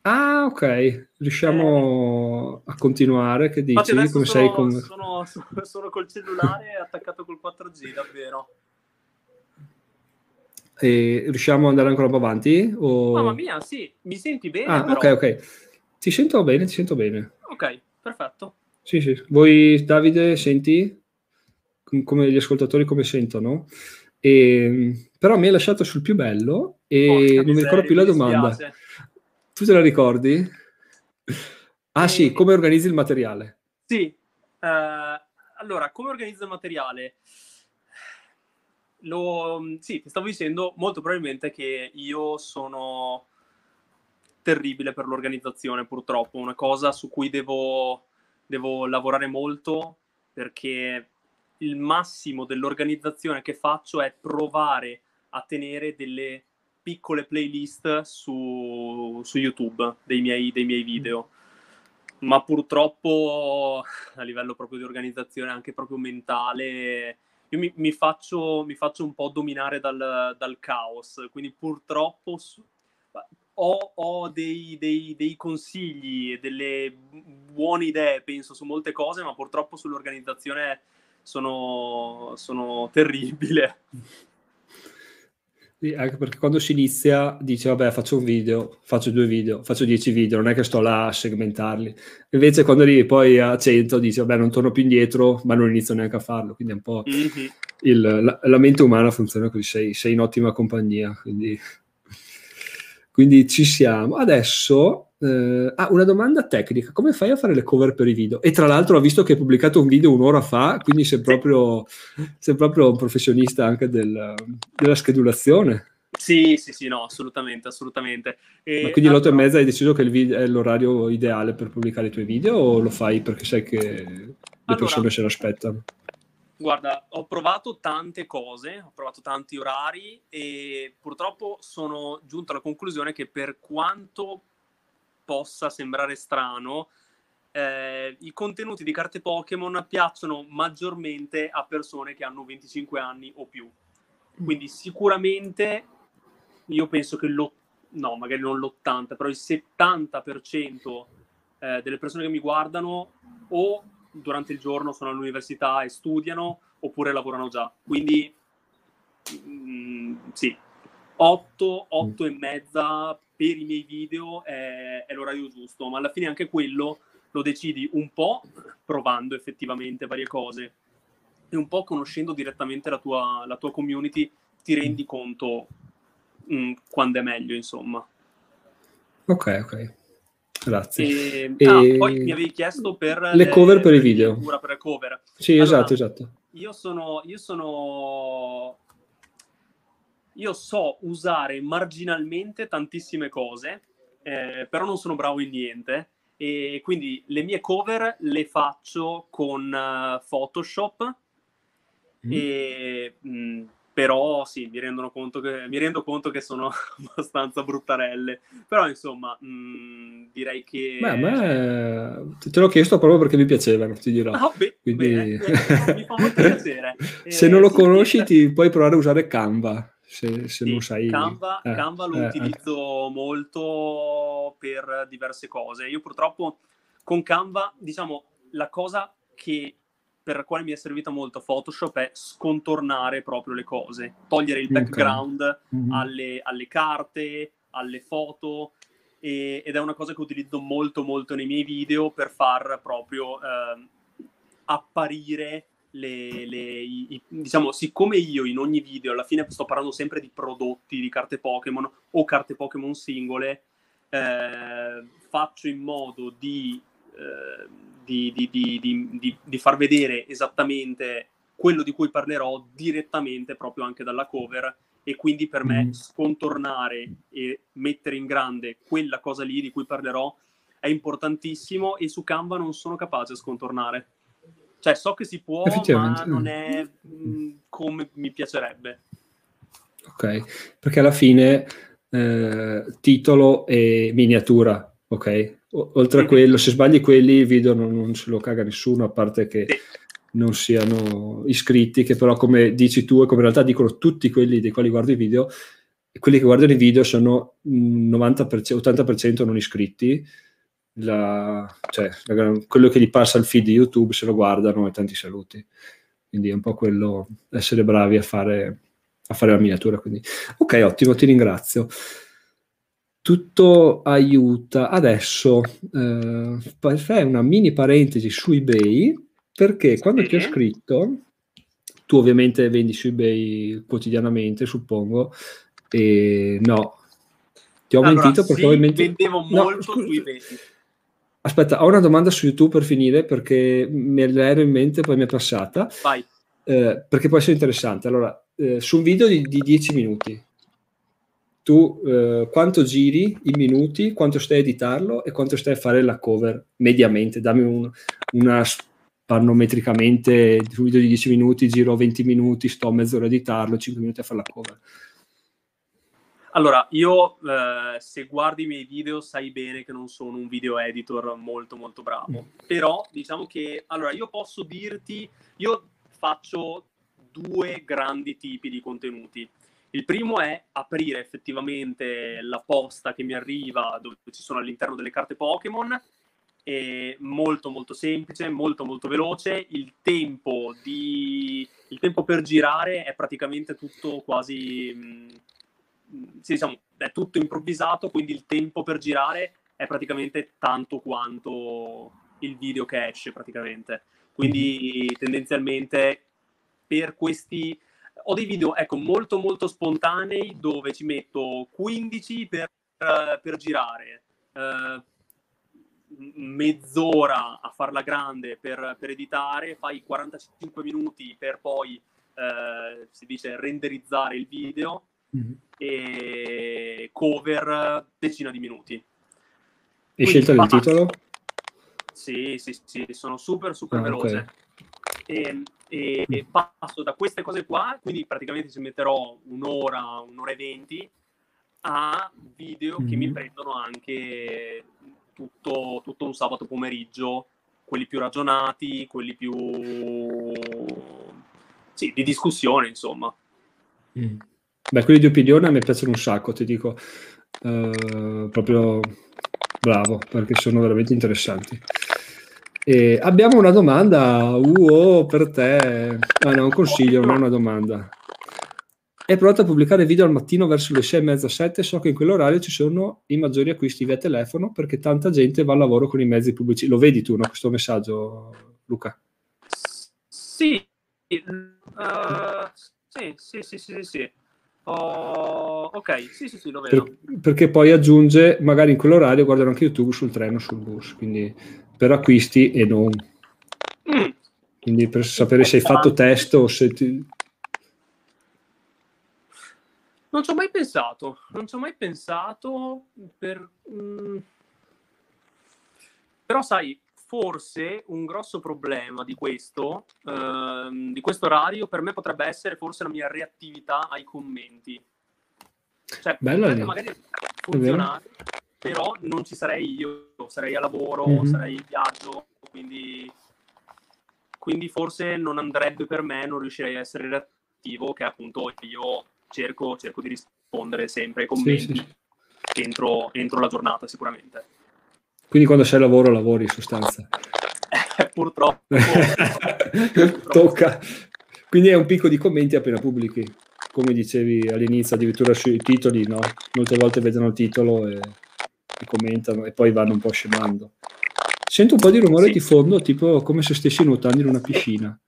Ah, ok, riusciamo eh. a continuare. Che dici? Come sono, sei con... sono, sono, col cellulare attaccato col 4G, davvero. E riusciamo ad andare ancora un po' avanti? O... Mamma mia, sì, mi senti bene? Ah, però... ok, ok. Ti sento bene, ti sento bene. Ok, perfetto. Sì, sì. Voi, Davide, senti? Come gli ascoltatori come sentono? E però mi hai lasciato sul più bello e Porca non mi ricordo più la domanda. Tu te la ricordi? Ah e... sì, come organizzi il materiale? Sì, uh, allora, come organizzo il materiale? Lo, sì, ti stavo dicendo molto probabilmente che io sono terribile per l'organizzazione, purtroppo, una cosa su cui devo, devo lavorare molto perché il massimo dell'organizzazione che faccio è provare a tenere delle piccole playlist su, su YouTube dei miei, dei miei video. Ma purtroppo a livello proprio di organizzazione, anche proprio mentale, io mi, mi, faccio, mi faccio, un po' dominare dal, dal caos. Quindi purtroppo ho, ho dei, dei, dei, consigli e delle buone idee, penso, su molte cose, ma purtroppo sull'organizzazione sono, sono terribile. Sì, anche perché quando si inizia dice vabbè faccio un video, faccio due video, faccio dieci video, non è che sto là a segmentarli. Invece quando arrivi poi a 100 dici vabbè non torno più indietro, ma non inizio neanche a farlo. Quindi è un po' mm-hmm. il, la, la, mente umana funziona così, sei, sei in ottima compagnia. Quindi quindi ci siamo. Adesso, eh, ah, una domanda tecnica. Come fai a fare le cover per i video? E tra l'altro ho visto che hai pubblicato un video un'ora fa, quindi sei proprio, sei proprio un professionista anche del, della schedulazione. Sì, sì, sì, no, assolutamente, assolutamente. E, Ma quindi alle otto e mezza hai deciso che video, è l'orario ideale per pubblicare i tuoi video o lo fai perché sai che le allora, persone se l'aspettano? Guarda, ho provato tante cose, ho provato tanti orari e purtroppo sono giunto alla conclusione che per quanto possa sembrare strano, eh, i contenuti di carte Pokémon piacciono maggiormente a persone che hanno 25 anni o più. Quindi sicuramente io penso che lo, no, magari non l'80, però il 70% eh, delle persone che mi guardano o durante il giorno sono all'università e studiano oppure lavorano già. Quindi mh, mm, sì, 8, 8 e mezza per i miei video è, è l'orario giusto, ma alla fine anche quello lo decidi un po' provando effettivamente varie cose e un po' conoscendo direttamente la tua, la tua community ti rendi conto mh, mm, quando è meglio, insomma. Ok, ok. Grazie. E, e... Ah, poi mi avevi chiesto per le, le cover per i video. Per cover. Sì, allora, esatto, esatto. Io sono, io sono io so usare marginalmente tantissime cose, eh, però non sono bravo in niente. E quindi le mie cover le faccio con uh, Photoshop mm. e mh, mm, però sì, mi, rendono conto che, mi rendo conto che sono abbastanza bruttarelle. Però insomma, mh, mm, direi che... Beh, a me te l'ho chiesto proprio perché mi piacevano, ti dirò. Ah, beh, Quindi... bene, mi fa molto piacere. se non lo eh, conosci sì, ti puoi provare a usare Canva. Se, se sì, non sai... Canva, eh, Canva lo eh, utilizzo eh. molto per diverse cose. Io purtroppo con Canva, diciamo, la cosa che per la quale mi è servita molto Photoshop è scontornare proprio le cose, togliere il background okay. mm-hmm. alle, alle, carte, alle foto e, ed è una cosa che utilizzo molto molto nei miei video per far proprio eh, apparire le, le i, i, diciamo siccome io in ogni video alla fine sto parlando sempre di prodotti di carte Pokémon o carte Pokémon singole eh, faccio in modo di eh, di, di, di, far vedere esattamente quello di cui parlerò direttamente proprio anche dalla cover e quindi per me mm. scontornare e mettere in grande quella cosa lì di cui parlerò è importantissimo e su Canva non sono capace a scontornare. Cioè so che si può, ma non è mh, mm, come mi piacerebbe. Ok, perché alla fine eh, titolo e miniatura, ok? oltre a quello, se sbagli quelli, il video non, non se lo caga nessuno, a parte che non siano iscritti, che però come dici tu e come in realtà dicono tutti quelli dei quali guardo i video, quelli che guardano i video sono 90%, 80% non iscritti, la, cioè, la, quello che gli passa al feed di YouTube se lo guardano e tanti saluti. Quindi è un po' quello, essere bravi a fare, a fare la miniatura. Quindi. Ok, ottimo, ti ringrazio tutto aiuta. Adesso eh, fai una mini parentesi su eBay perché quando ti ho scritto, tu ovviamente vendi su eBay quotidianamente, suppongo, e no, ti ho allora, mentito perché sì, ovviamente... vendevo molto no, su eBay. Aspetta, ho una domanda su YouTube per finire perché me l'ero in mente, poi mi è passata. Vai. Eh, perché può essere interessante. Allora, eh, su un video di, di 10 minuti, tu eh, quanto giri in minuti, quanto stai a editarlo e quanto stai a fare la cover mediamente. Dammi un, una panometricamente un video di 10 minuti, giro 20 minuti, sto mezz'ora a editarlo, 5 minuti a fare la cover. Allora, io eh, se guardi i miei video sai bene che non sono un video editor molto molto bravo, mm. però diciamo che, allora io posso dirti, io faccio due grandi tipi di contenuti. Il primo è aprire effettivamente la posta che mi arriva dove ci sono all'interno delle carte Pokémon, è molto molto semplice, molto molto veloce, il tempo, di... il tempo per girare è praticamente tutto quasi... Mh, sì, diciamo, è tutto improvvisato, quindi il tempo per girare è praticamente tanto quanto il video che esce praticamente. Quindi mhm. tendenzialmente per questi ho dei video ecco molto molto spontanei dove ci metto 15 per, uh, per girare uh, mezz'ora a farla grande per, per, editare fai 45 minuti per poi uh, si dice renderizzare il video mm-hmm. e cover decina di minuti. E scelta del titolo? Sì, sì, sì, sono super, super ah, veloce. Okay. E, e, e, passo da queste cose qua, quindi praticamente ci metterò un'ora, un'ora e venti, a video mm-hmm. che mi mm-hmm. prendono anche tutto, tutto un sabato pomeriggio, quelli più ragionati, quelli più... sì, di discussione, insomma. Mm. Beh, quelli di opinione a me piacciono un sacco, ti dico. Uh, proprio bravo, perché sono veramente interessanti. E abbiamo una domanda, uh, per te. Ah, no, un consiglio, non una domanda. È pronta a pubblicare video al mattino verso le 6 e mezza, 7. So che in quell'orario ci sono i maggiori acquisti via telefono perché tanta gente va al lavoro con i mezzi pubblici. Lo vedi tu, no, questo messaggio, Luca? Sì, uh, sì, sì, sì, sì, sì. Oh, ok, sì, sì, sì, lo vedo. Per, perché poi aggiunge, magari in quell'orario guardano anche YouTube sul treno, sul bus, quindi per acquisti e non. Mm. Quindi per sapere se hai fatto test o se ti... Non ci ho mai pensato, non ci ho mai pensato per... Mm... Però sai, forse un grosso problema di questo, ehm, di questo orario per me potrebbe essere forse la mia reattività ai commenti. Cioè, Bella magari funzionare, però non ci sarei io, sarei a lavoro, mm-hmm. sarei in viaggio, quindi, quindi forse non andrebbe per me, non riuscirei a essere reattivo, che appunto io cerco, cerco di rispondere sempre ai commenti sì, sì. Entro, entro la giornata sicuramente. Quindi quando sei al lavoro, lavori in sostanza. Eh, purtroppo. Tocca. Quindi è un picco di commenti appena pubblichi. Come dicevi all'inizio, addirittura sui titoli, no? Molte volte vedono il titolo e, e commentano e poi vanno un po' scemando. Sento un po' di rumore sì. di fondo, tipo come se stessi nuotando in una piscina.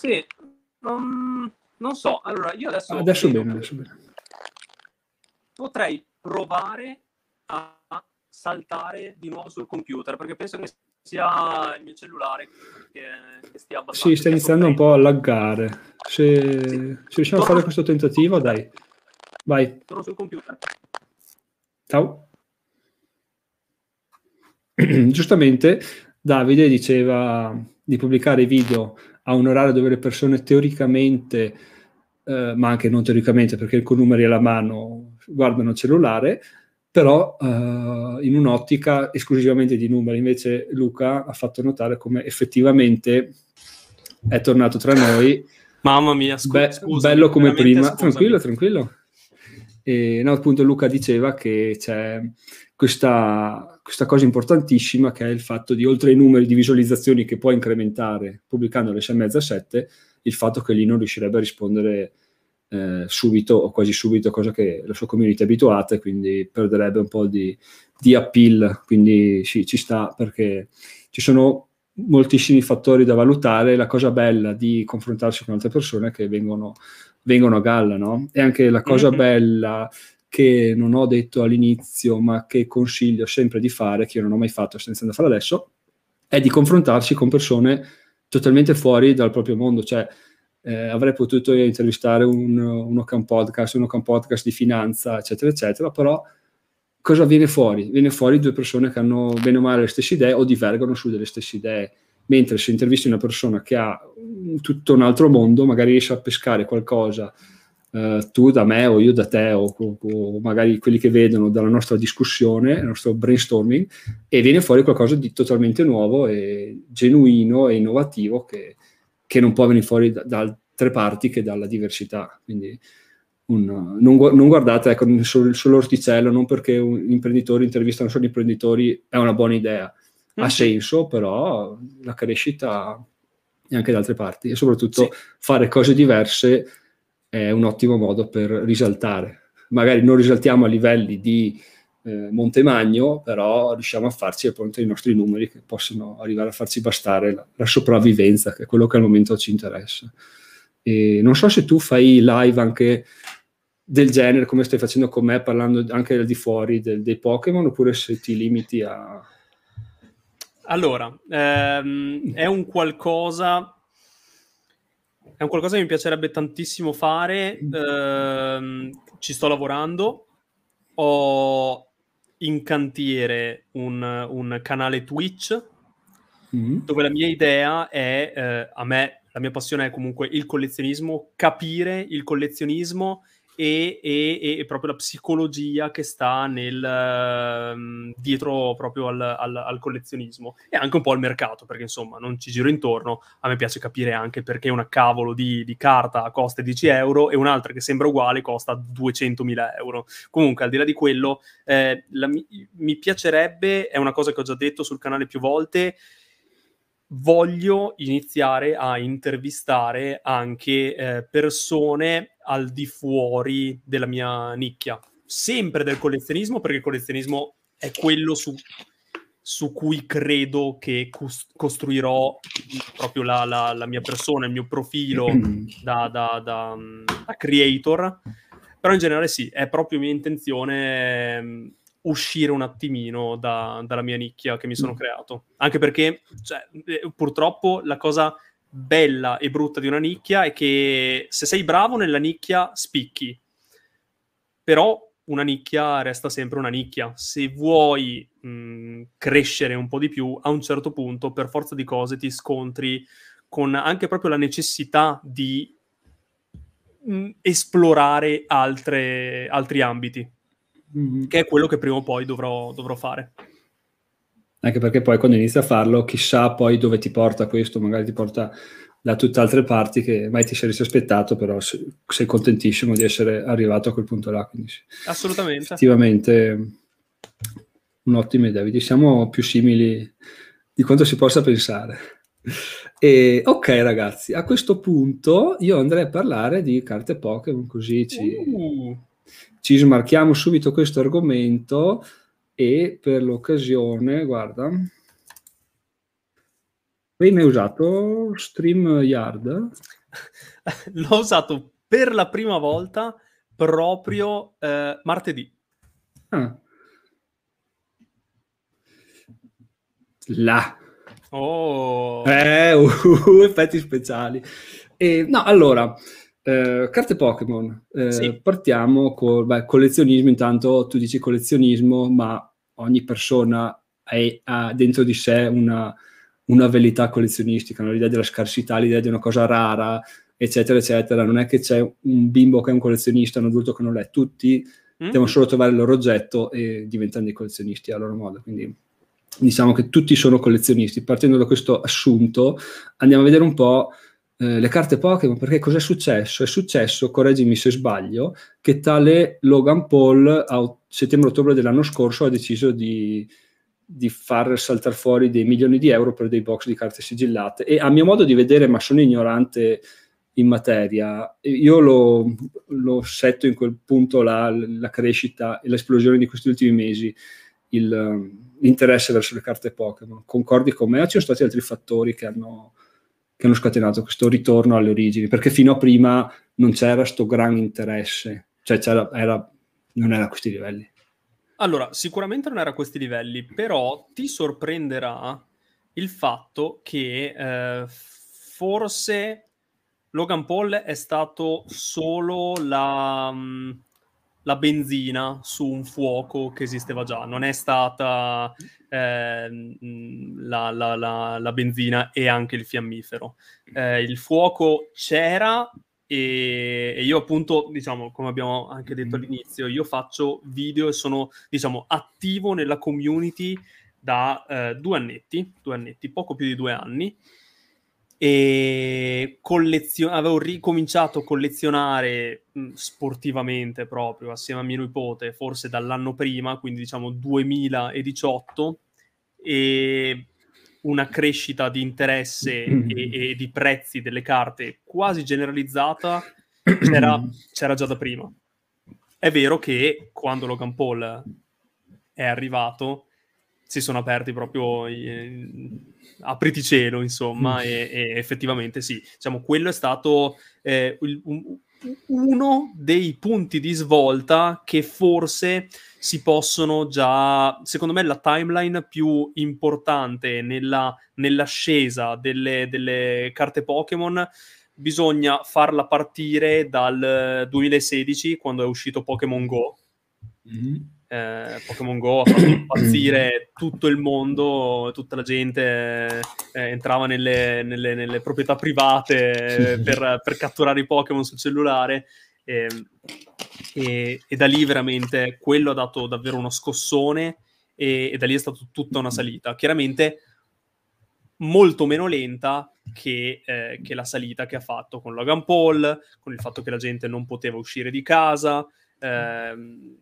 Sì, um, non so. Allora, io adesso... Adesso bene, adesso bene. Potrei provare a saltare di nuovo sul computer perché penso che sia il mio cellulare che, che stia abbastanza. Sì, sta iniziando un po' a laggare. Se, sì. se riusciamo a fare questo tentativo, dai. Vai. Sono sul computer. Ciao. Giustamente Davide diceva di pubblicare video a un orario dove le persone teoricamente, eh, ma anche non teoricamente perché con numeri alla mano guardano il cellulare, però uh, in un'ottica esclusivamente di numeri. Invece Luca ha fatto notare come effettivamente è tornato tra noi. Mamma mia, scu- be- scusami, bello come prima. Scusami. Tranquillo, tranquillo. E no, appunto Luca diceva che c'è questa, questa, cosa importantissima che è il fatto di oltre ai numeri di visualizzazioni che puoi incrementare pubblicando alle 6 e mezza 7, il fatto che lì non riuscirebbe a rispondere eh, subito o quasi subito, cosa che la sua community è abituata e quindi perderebbe un po' di, di appeal. Quindi sì, ci sta perché ci sono moltissimi fattori da valutare. La cosa bella di confrontarsi con altre persone che vengono, vengono a galla, no? E anche la cosa mm-hmm. bella che non ho detto all'inizio, ma che consiglio sempre di fare, che io non ho mai fatto, sto iniziando a fare adesso, è di confrontarsi con persone totalmente fuori dal proprio mondo. Cioè, eh, avrei potuto intervistare un, un Ocan Podcast, un Ocan Podcast di finanza, eccetera, eccetera, però cosa viene fuori? Viene fuori due persone che hanno bene o male le stesse idee o divergono su delle stesse idee mentre se intervisti una persona che ha tutto un altro mondo, magari riesce a pescare qualcosa Uh, tu da me o io da te o, o, magari quelli che vedono dalla nostra discussione, il nostro brainstorming e viene fuori qualcosa di totalmente nuovo e genuino e innovativo che, che non può venire fuori da, da, altre parti che dalla diversità. Quindi un, non, non, guardate ecco, solo, solo l'orticello, non perché un imprenditore intervistano solo imprenditori è una buona idea, ha mm. senso, però la crescita è anche da altre parti e soprattutto sì. fare cose diverse è un ottimo modo per risaltare. Magari non risaltiamo a livelli di eh, Montemagno, però riusciamo a farci appunto i nostri numeri che possono arrivare a farci bastare la, la sopravvivenza, che è quello che al momento ci interessa. E non so se tu fai live anche del genere, come stai facendo con me, parlando anche al di fuori del, dei Pokémon, oppure se ti limiti a... Allora, ehm, è un qualcosa è un qualcosa che mi piacerebbe tantissimo fare, ehm, ci sto lavorando, ho in cantiere un, un canale Twitch mm-hmm. dove la mia idea è, eh, a me, la mia passione è comunque il collezionismo, capire il collezionismo e, e, e, proprio la psicologia che sta nel, uh, dietro proprio al, al, al, collezionismo e anche un po' al mercato perché insomma non ci giro intorno. A me piace capire anche perché una cavolo di, di carta costa 10 euro e un'altra che sembra uguale costa 200.000 euro. Comunque al di là di quello eh, la, mi piacerebbe è una cosa che ho già detto sul canale più volte voglio iniziare a intervistare anche eh, persone al di fuori della mia nicchia, sempre del collezionismo, perché il collezionismo è quello su, su cui credo che cos- costruirò proprio la, la, la, mia persona, il mio profilo da, da, da, da, creator. Però in generale sì, è proprio mia intenzione ehm, uscire un attimino da, dalla mia nicchia che mi sono mm. creato. Anche perché, cioè, eh, purtroppo, la cosa bella e brutta di una nicchia è che se sei bravo nella nicchia spicchi. Però una nicchia resta sempre una nicchia. Se vuoi mh, mm, crescere un po' di più, a un certo punto, per forza di cose, ti scontri con anche proprio la necessità di mh, mm, esplorare altre, altri ambiti mm-hmm. che è quello che prima o poi dovrò, dovrò fare. Anche perché poi quando inizi a farlo, chissà poi dove ti porta questo, magari ti porta da tutte altre parti che mai ti saresti aspettato, però sei contentissimo di essere arrivato a quel punto là. Quindi Assolutamente. Effettivamente un'ottima idea, vedi, siamo più simili di quanto si possa pensare. E, ok ragazzi, a questo punto io andrei a parlare di carte Pokémon, così ci... Uh ci smarchiamo subito questo argomento e per l'occasione, guarda, hai mai usato StreamYard? L'ho usato per la prima volta proprio eh, martedì. Ah. Là. Oh. Eh, uh, effetti speciali. E, no, allora, eh, carte Pokémon, eh, sì. partiamo con beh, collezionismo, intanto tu dici collezionismo, ma ogni persona è, ha dentro di sé una, una verità collezionistica, l'idea della scarsità, l'idea di una cosa rara, eccetera, eccetera. Non è che c'è un bimbo che è un collezionista, un adulto che non è, tutti mm. devono solo trovare il loro oggetto e diventano dei collezionisti a loro modo. Quindi diciamo che tutti sono collezionisti. Partendo da questo assunto, andiamo a vedere un po' Eh, le carte Pokémon, perché cos'è successo? È successo, correggimi se sbaglio, che tale Logan Paul a settembre-ottobre dell'anno scorso ha deciso di, di far saltare fuori dei milioni di euro per dei box di carte sigillate e a mio modo di vedere, ma sono ignorante in materia, io lo, lo setto in quel punto là, la crescita e l'esplosione di questi ultimi mesi, l'interesse verso le carte Pokémon. Concordi con me o ci sono stati altri fattori che hanno che hanno scatenato questo ritorno alle origini, perché fino a prima non c'era questo gran interesse, cioè era, non era a questi livelli. Allora, sicuramente non era a questi livelli, però ti sorprenderà il fatto che eh, forse Logan Paul è stato solo la, mm, la benzina su un fuoco che esisteva già, non è stata eh, la, la, la, la, benzina e anche il fiammifero. Eh, il fuoco c'era e, e, io appunto, diciamo, come abbiamo anche detto all'inizio, io faccio video e sono, diciamo, attivo nella community da eh, due annetti, due annetti, poco più di due anni, e collezio- avevo ricominciato a collezionare mh, sportivamente proprio assieme a mio nipote, forse dall'anno prima, quindi diciamo 2018, e una crescita di interesse e, e di prezzi delle carte quasi generalizzata c'era, c'era già da prima. È vero che quando Logan Paul è arrivato si sono aperti proprio i, apriti cielo, insomma, mm. e, e, effettivamente sì, diciamo, quello è stato eh, il, un, uno dei punti di svolta che forse si possono già, secondo me, la timeline più importante nella, nell'ascesa delle, delle carte Pokémon bisogna farla partire dal 2016 quando è uscito Pokémon Go. Mm-hmm eh, Pokémon Go ha fatto impazzire tutto il mondo, tutta la gente eh, entrava nelle, nelle, nelle, proprietà private per, per, catturare i Pokémon sul cellulare e, e, e, da lì veramente quello ha dato davvero uno scossone e, e da lì è stata tutta una salita. Chiaramente molto meno lenta che, eh, che, la salita che ha fatto con Logan Paul, con il fatto che la gente non poteva uscire di casa. Ehm,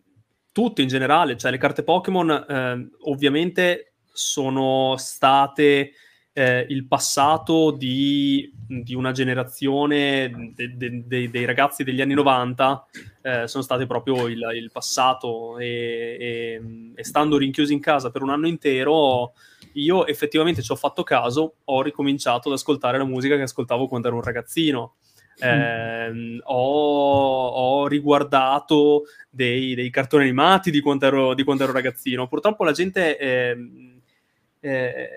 tutte in generale, cioè le carte Pokémon eh, ovviamente sono state eh, il passato di, di una generazione de, de, de, dei ragazzi degli anni 90, eh, sono state proprio il, il passato e, e, e, stando rinchiusi in casa per un anno intero io effettivamente ci ho fatto caso, ho ricominciato ad ascoltare la musica che ascoltavo quando ero un ragazzino eh, ho, ho, riguardato dei, dei, cartoni animati di quando, ero, di quando ero ragazzino. Purtroppo la gente, eh, eh,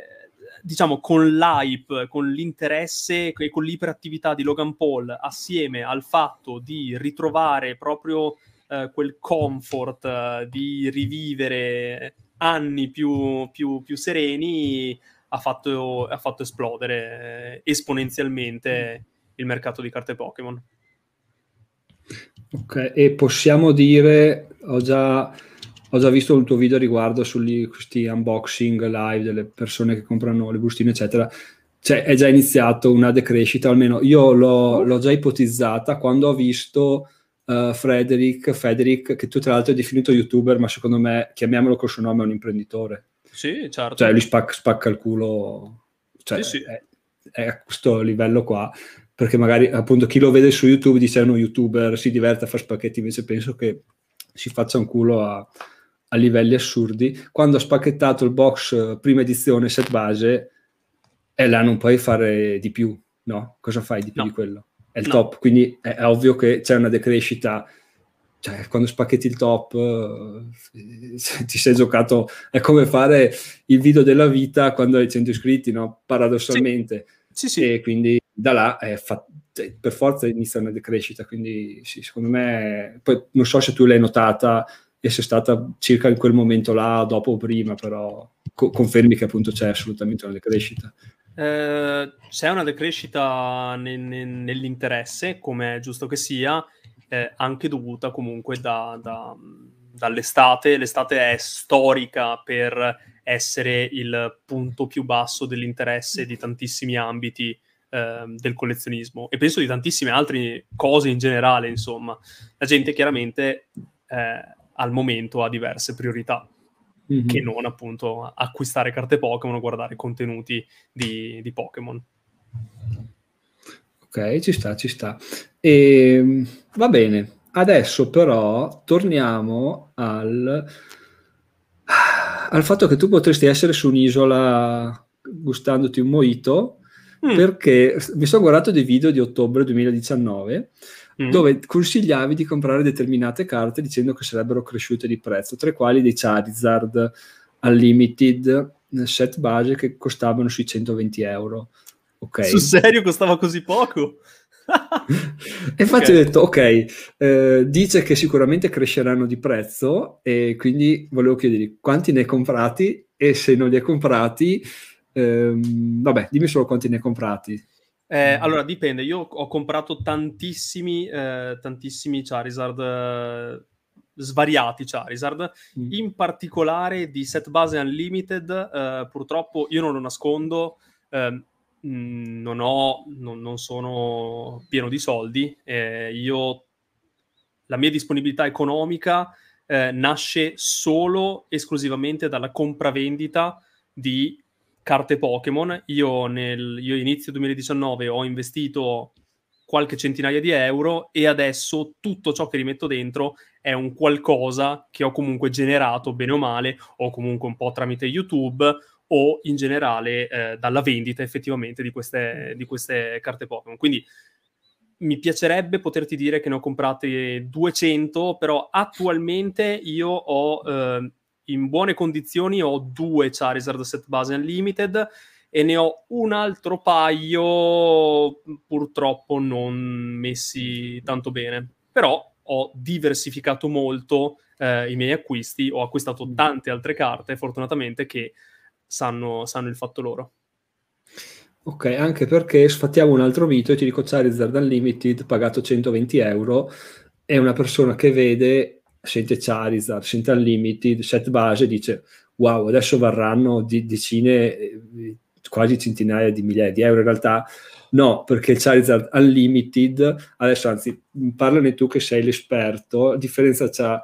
diciamo, con l'hype, con l'interesse e con l'iperattività di Logan Paul, assieme al fatto di ritrovare proprio eh, quel comfort eh, di rivivere anni più, più, più sereni, ha fatto, ha fatto esplodere eh, esponenzialmente il mercato di carte Pokémon. Ok, e possiamo dire, ho già, ho già visto il tuo video riguardo su questi unboxing live delle persone che comprano le bustine, eccetera. Cioè, è già iniziato una decrescita, almeno io l'ho, l'ho già ipotizzata quando ho visto uh, Frederick, Frederick, che tu tra l'altro hai definito youtuber, ma secondo me, chiamiamolo col suo nome, è un imprenditore. Sì, certo. Cioè, lui spacca, spacca il culo, cioè, sì, sì. È, è a questo livello qua perché magari appunto chi lo vede su YouTube dice è uno youtuber, si diverte a fare spacchetti, invece penso che si faccia un culo a, a livelli assurdi. Quando ha spacchettato il box eh, prima edizione set base, e là non puoi fare di più, no? Cosa fai di più no. di quello? È il no. top, quindi è, è, ovvio che c'è una decrescita. Cioè, quando spacchetti il top, eh, ti sei giocato. È come fare il video della vita quando hai 100 iscritti, no? Paradossalmente. Sì, sì. E quindi da là è fa- cioè, per forza inizia una decrescita, quindi sì, secondo me, poi non so se tu l'hai notata e se è stata circa in quel momento là, dopo o prima, però co- confermi che appunto c'è assolutamente una decrescita. Eh, c'è una decrescita ne- ne- nell'interesse, come è giusto che sia, eh, anche dovuta comunque da, da, dall'estate. L'estate è storica per essere il punto più basso dell'interesse di tantissimi ambiti eh, del collezionismo e penso di tantissime altre cose in generale, insomma. La gente chiaramente eh, al momento ha diverse priorità. Mm-hmm. Che non appunto acquistare carte Pokémon o guardare contenuti di, di Pokémon. Ok, ci sta, ci sta. E, ehm, va bene, adesso però torniamo al, al fatto che tu potresti essere su un'isola gustandoti un mojito mm. perché mi sono guardato dei video di ottobre 2019 mm. dove consigliavi di comprare determinate carte dicendo che sarebbero cresciute di prezzo, tra i quali dei Charizard Unlimited set base che costavano sui 120 euro. Okay. Sul serio costava così poco? e infatti okay. ho detto, ok, eh, dice che sicuramente cresceranno di prezzo e quindi volevo chiedergli quanti ne hai comprati e se non li hai comprati, ehm, vabbè, dimmi solo quanti ne hai comprati. Eh, allora, dipende, io ho comprato tantissimi, eh, tantissimi Charizard, eh, svariati Charizard, mm. in particolare di set base Unlimited, eh, purtroppo io non lo nascondo, ehm, non, ho, non, non, sono pieno di soldi, io, la mia disponibilità economica eh, nasce solo esclusivamente dalla compravendita di carte Pokémon. Io, io inizio 2019 ho investito qualche centinaia di euro e adesso tutto ciò che rimetto dentro è un qualcosa che ho comunque generato bene o male o comunque un po' tramite YouTube o in generale eh, dalla vendita effettivamente di queste, di queste carte Pokémon. Quindi mi piacerebbe poterti dire che ne ho comprate 200, però attualmente io ho eh, in buone condizioni ho due Charizard set base unlimited e ne ho un altro paio purtroppo non messi tanto bene. Però ho diversificato molto eh, i miei acquisti, ho acquistato mm. tante altre carte fortunatamente che sanno, sanno il fatto loro. Ok, anche perché sfattiamo un altro mito e ti dico Charizard Unlimited pagato 120 euro è una persona che vede, sente Charizard, sente Unlimited, set base, dice wow, adesso varranno di, decine, eh, quasi centinaia di migliaia di euro. In realtà no, perché il Charizard Unlimited, adesso anzi, parlane tu che sei l'esperto, a differenza c'ha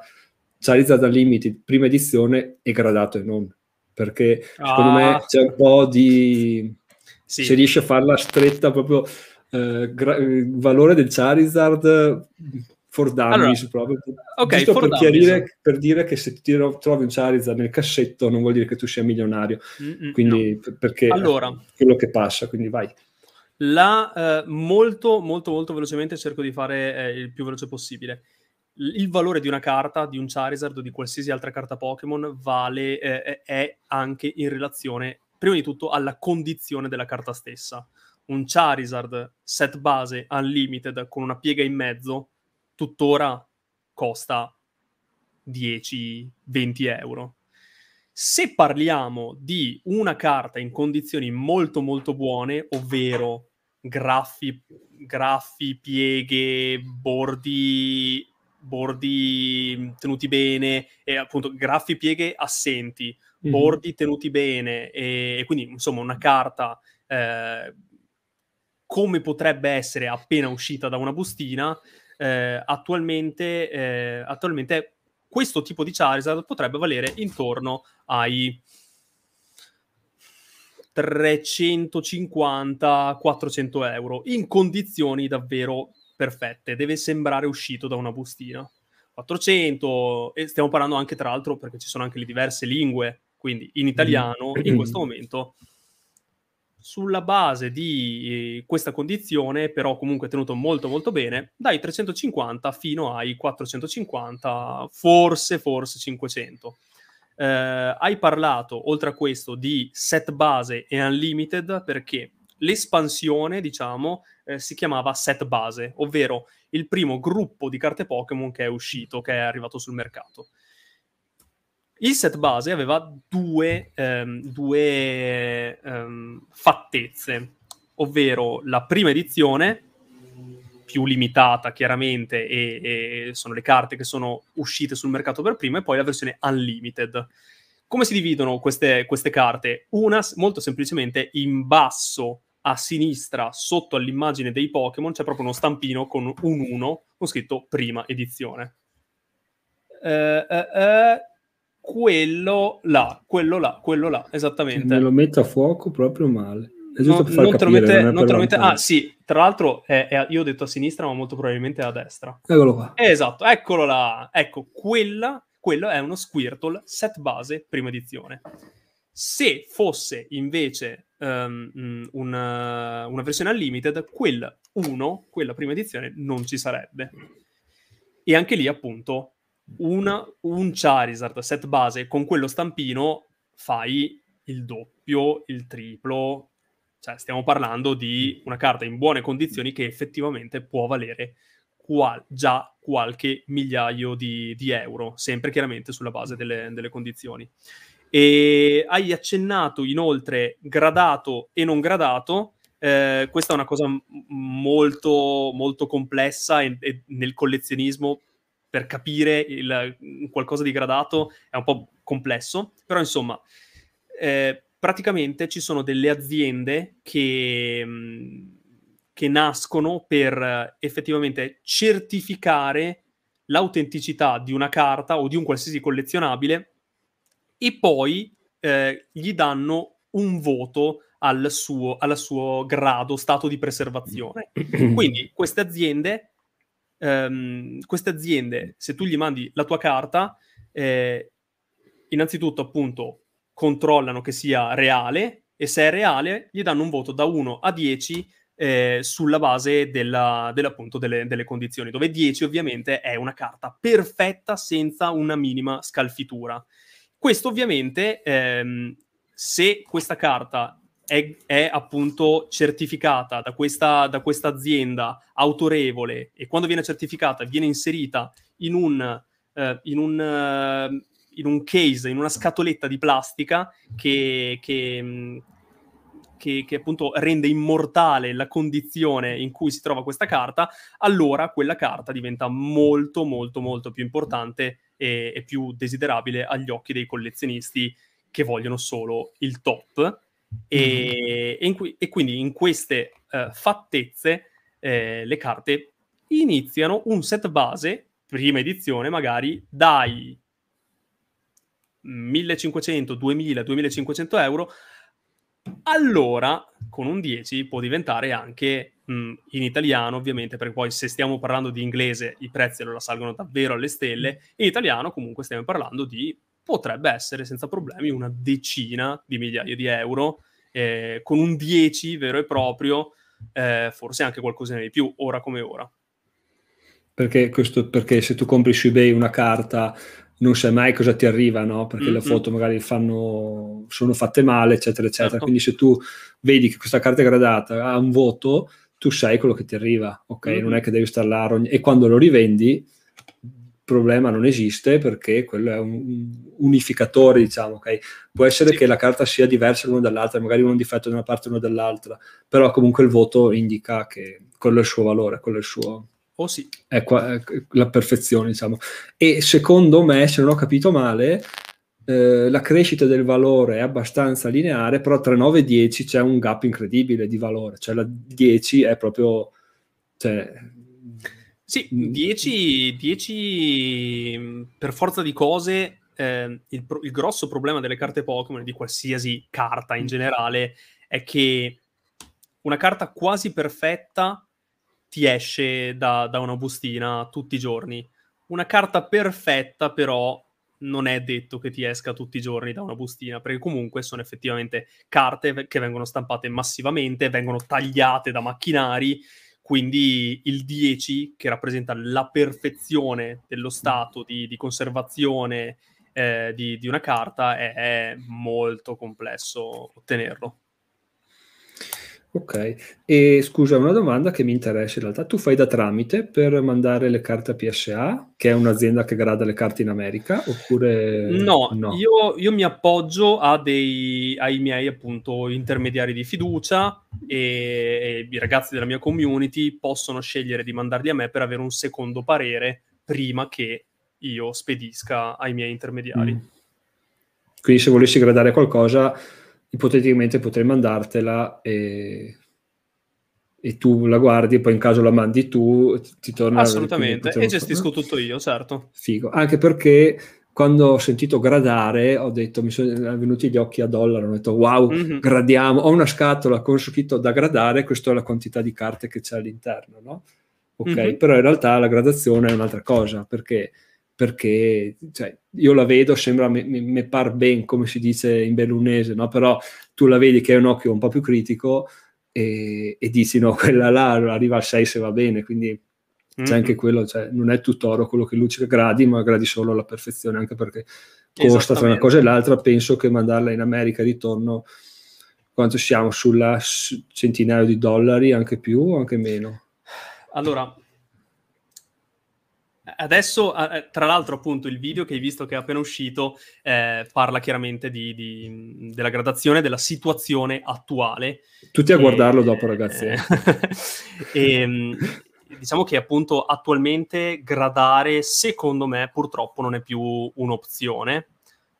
Charizard Unlimited prima edizione e gradato e non, perché secondo ah. me c'è un po' di sì. se riesce a farla stretta proprio eh, gra- valore del Charizard for dummies allora, proprio. okay, giusto per, chiarire, per dire che se ti trovi un Charizard nel cassetto non vuol dire che tu sia milionario. Mm-mm, quindi no. perché allora, quello che passa quindi vai. la, eh, molto molto molto velocemente cerco di fare eh, il più veloce possibile. Il valore di una carta, di un Charizard o di qualsiasi altra carta Pokémon vale, eh, è anche in relazione prima di tutto alla condizione della carta stessa. Un Charizard set base unlimited con una piega in mezzo tuttora costa 10-20 euro. Se parliamo di una carta in condizioni molto molto buone, ovvero graffi, graffi pieghe, bordi, bordi tenuti bene e appunto graffi pieghe assenti, mm-hmm. bordi tenuti bene e, e, quindi insomma una carta eh, come potrebbe essere appena uscita da una bustina, eh, attualmente, eh, attualmente questo tipo di Charizard potrebbe valere intorno ai 350-400 euro in condizioni davvero perfette. Deve sembrare uscito da una bustina. 400, e stiamo parlando anche tra l'altro perché ci sono anche le diverse lingue quindi in italiano in questo momento sulla base di eh, questa condizione, però comunque tenuto molto molto bene, dai 350 fino ai 450, forse forse 500. Eh, hai parlato, oltre a questo, di set base e unlimited perché l'espansione, diciamo, eh, si chiamava set base, ovvero il primo gruppo di carte Pokémon che è uscito, che è arrivato sul mercato. Il set base aveva due, ehm, due ehm, fattezze, ovvero la prima edizione, più limitata chiaramente, e, e, sono le carte che sono uscite sul mercato per prima, e poi la versione unlimited. Come si dividono queste, queste carte? Una, molto semplicemente, in basso a sinistra, sotto all'immagine dei Pokémon, c'è proprio uno stampino con un 1 con scritto prima edizione. Uh, uh, uh, quello là, quello là, quello là, esattamente. Me lo metto a fuoco proprio male. È giusto no, per far non capire, te lo mette, non te lo mette... Ah, sì, tra l'altro è, è, io ho detto a sinistra, ma molto probabilmente è a destra. Eccolo qua. Esatto, eccolo là. Ecco, quella, quello è uno Squirtle set base prima edizione. Se fosse invece um, una, una versione unlimited, quel 1, quella prima edizione, non ci sarebbe. E anche lì, appunto, una, un Charizard set base con quello stampino fai il doppio, il triplo, Cioè, stiamo parlando di una carta in buone condizioni che effettivamente può valere qual- già qualche migliaio di, di, euro, sempre chiaramente sulla base delle, delle condizioni. E hai accennato inoltre gradato e non gradato. Eh, questa è una cosa molto, molto complessa e, e, nel collezionismo per capire il, qualcosa di gradato è un po' complesso, però insomma, eh, praticamente ci sono delle aziende che, che nascono per effettivamente certificare l'autenticità di una carta o di un qualsiasi collezionabile e poi eh, gli danno un voto al suo, al suo, grado, stato di preservazione. Quindi queste aziende, ehm, queste aziende, se tu gli mandi la tua carta, eh, innanzitutto appunto controllano che sia reale e se è reale gli danno un voto da 1 a 10 eh, sulla base della, delle, delle, condizioni, dove 10 ovviamente è una carta perfetta senza una minima scalfitura. Questo ovviamente, ehm, se questa carta è, è, appunto certificata da questa, da questa, azienda autorevole e quando viene certificata viene inserita in un, eh, in, un, uh, in un, case, in una scatoletta di plastica che, che, che, che, appunto rende immortale la condizione in cui si trova questa carta, allora quella carta diventa molto molto molto più importante e, e più desiderabile agli occhi dei collezionisti che vogliono solo il top. E, mm. e, in, e quindi in queste uh, fattezze eh, le carte iniziano un set base, prima edizione magari, dai 1500, 2000, 2500 euro, allora con un 10 può diventare anche mh, in italiano, ovviamente, perché poi se stiamo parlando di inglese i prezzi allora salgono davvero alle stelle, in italiano comunque stiamo parlando di potrebbe essere senza problemi una decina di migliaia di euro, eh, con un 10 vero e proprio, eh, forse anche qualcosina di più, ora come ora. Perché, questo, perché se tu compri su eBay una carta non sai mai cosa ti arriva, no? Perché mm-hmm. le foto magari fanno, sono fatte male, eccetera, eccetera. Certo. Quindi se tu vedi che questa carta è gradata ha un voto, tu sai quello che ti arriva, ok? Mm-hmm. Non è che devi stare là e quando lo rivendi problema non esiste perché quello è un unificatore, diciamo, ok? Può essere sì. che la carta sia diversa l'una dall'altra, magari uno un difetto da una parte e uno dall'altra, però comunque il voto indica che quello è il suo valore, quello è il suo... Oh sì. È qua, è la perfezione, diciamo. E secondo me, se non ho capito male, eh, la crescita del valore è abbastanza lineare, però tra 9 e 10 c'è un gap incredibile di valore, cioè la 10 è proprio... Cioè, sì, 10, 10 per forza di cose, eh, il, il, grosso problema delle carte Pokémon, di qualsiasi carta in generale, è che una carta quasi perfetta ti esce da, da una bustina tutti i giorni. Una carta perfetta, però, non è detto che ti esca tutti i giorni da una bustina, perché comunque sono effettivamente carte che vengono stampate massivamente, vengono tagliate da macchinari, quindi il 10, che rappresenta la perfezione dello stato di, di conservazione eh, di, di, una carta, è, è molto complesso ottenerlo. Ok, e scusa, una domanda che mi interessa in realtà. Tu fai da tramite per mandare le carte a PSA, che è un'azienda che grada le carte in America, oppure no? no? Io, io, mi appoggio dei, ai miei appunto intermediari di fiducia e, e, i ragazzi della mia community possono scegliere di mandarli a me per avere un secondo parere prima che io spedisca ai miei intermediari. Mm. Quindi se volessi gradare qualcosa ipoteticamente potrei mandartela e, e, tu la guardi e poi in caso la mandi tu ti torna assolutamente e gestisco fare. tutto io certo figo anche perché quando ho sentito gradare ho detto mi sono venuti gli occhi a dollaro ho detto wow mm-hmm. gradiamo ho una scatola con scritto da gradare questa è la quantità di carte che c'è all'interno no? ok mm-hmm. però in realtà la gradazione è un'altra cosa perché perché cioè, io la vedo, sembra, mi, mi par ben, come si dice in bellunese, no? però tu la vedi che è un occhio un po' più critico e, e dici no, quella là arriva al 6 se va bene, quindi mm-hmm. c'è anche quello, cioè, non è tutto oro quello che luce gradi, ma gradi solo la perfezione, anche perché costa tra una cosa e l'altra, penso che mandarla in America ritorno quanto siamo sulla centinaio di dollari, anche più o anche meno? Allora, adesso, tra l'altro, appunto, il video che hai visto che è appena uscito eh, parla chiaramente di, di, della gradazione, della situazione attuale. Tutti a e, guardarlo dopo, ragazzi. Eh, e, diciamo che appunto attualmente gradare, secondo me, purtroppo non è più un'opzione.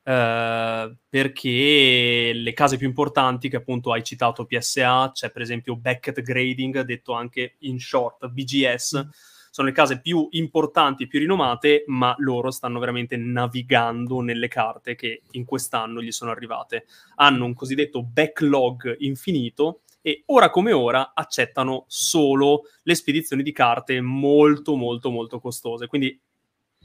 Uh, perché le case più importanti che appunto hai citato PSA, c'è per esempio Beckett Grading, detto anche in short BGS, mm sono le case più importanti e più rinomate, ma loro stanno veramente navigando nelle carte che in quest'anno gli sono arrivate. Hanno un cosiddetto backlog infinito e ora come ora accettano solo le spedizioni di carte molto molto molto costose. Quindi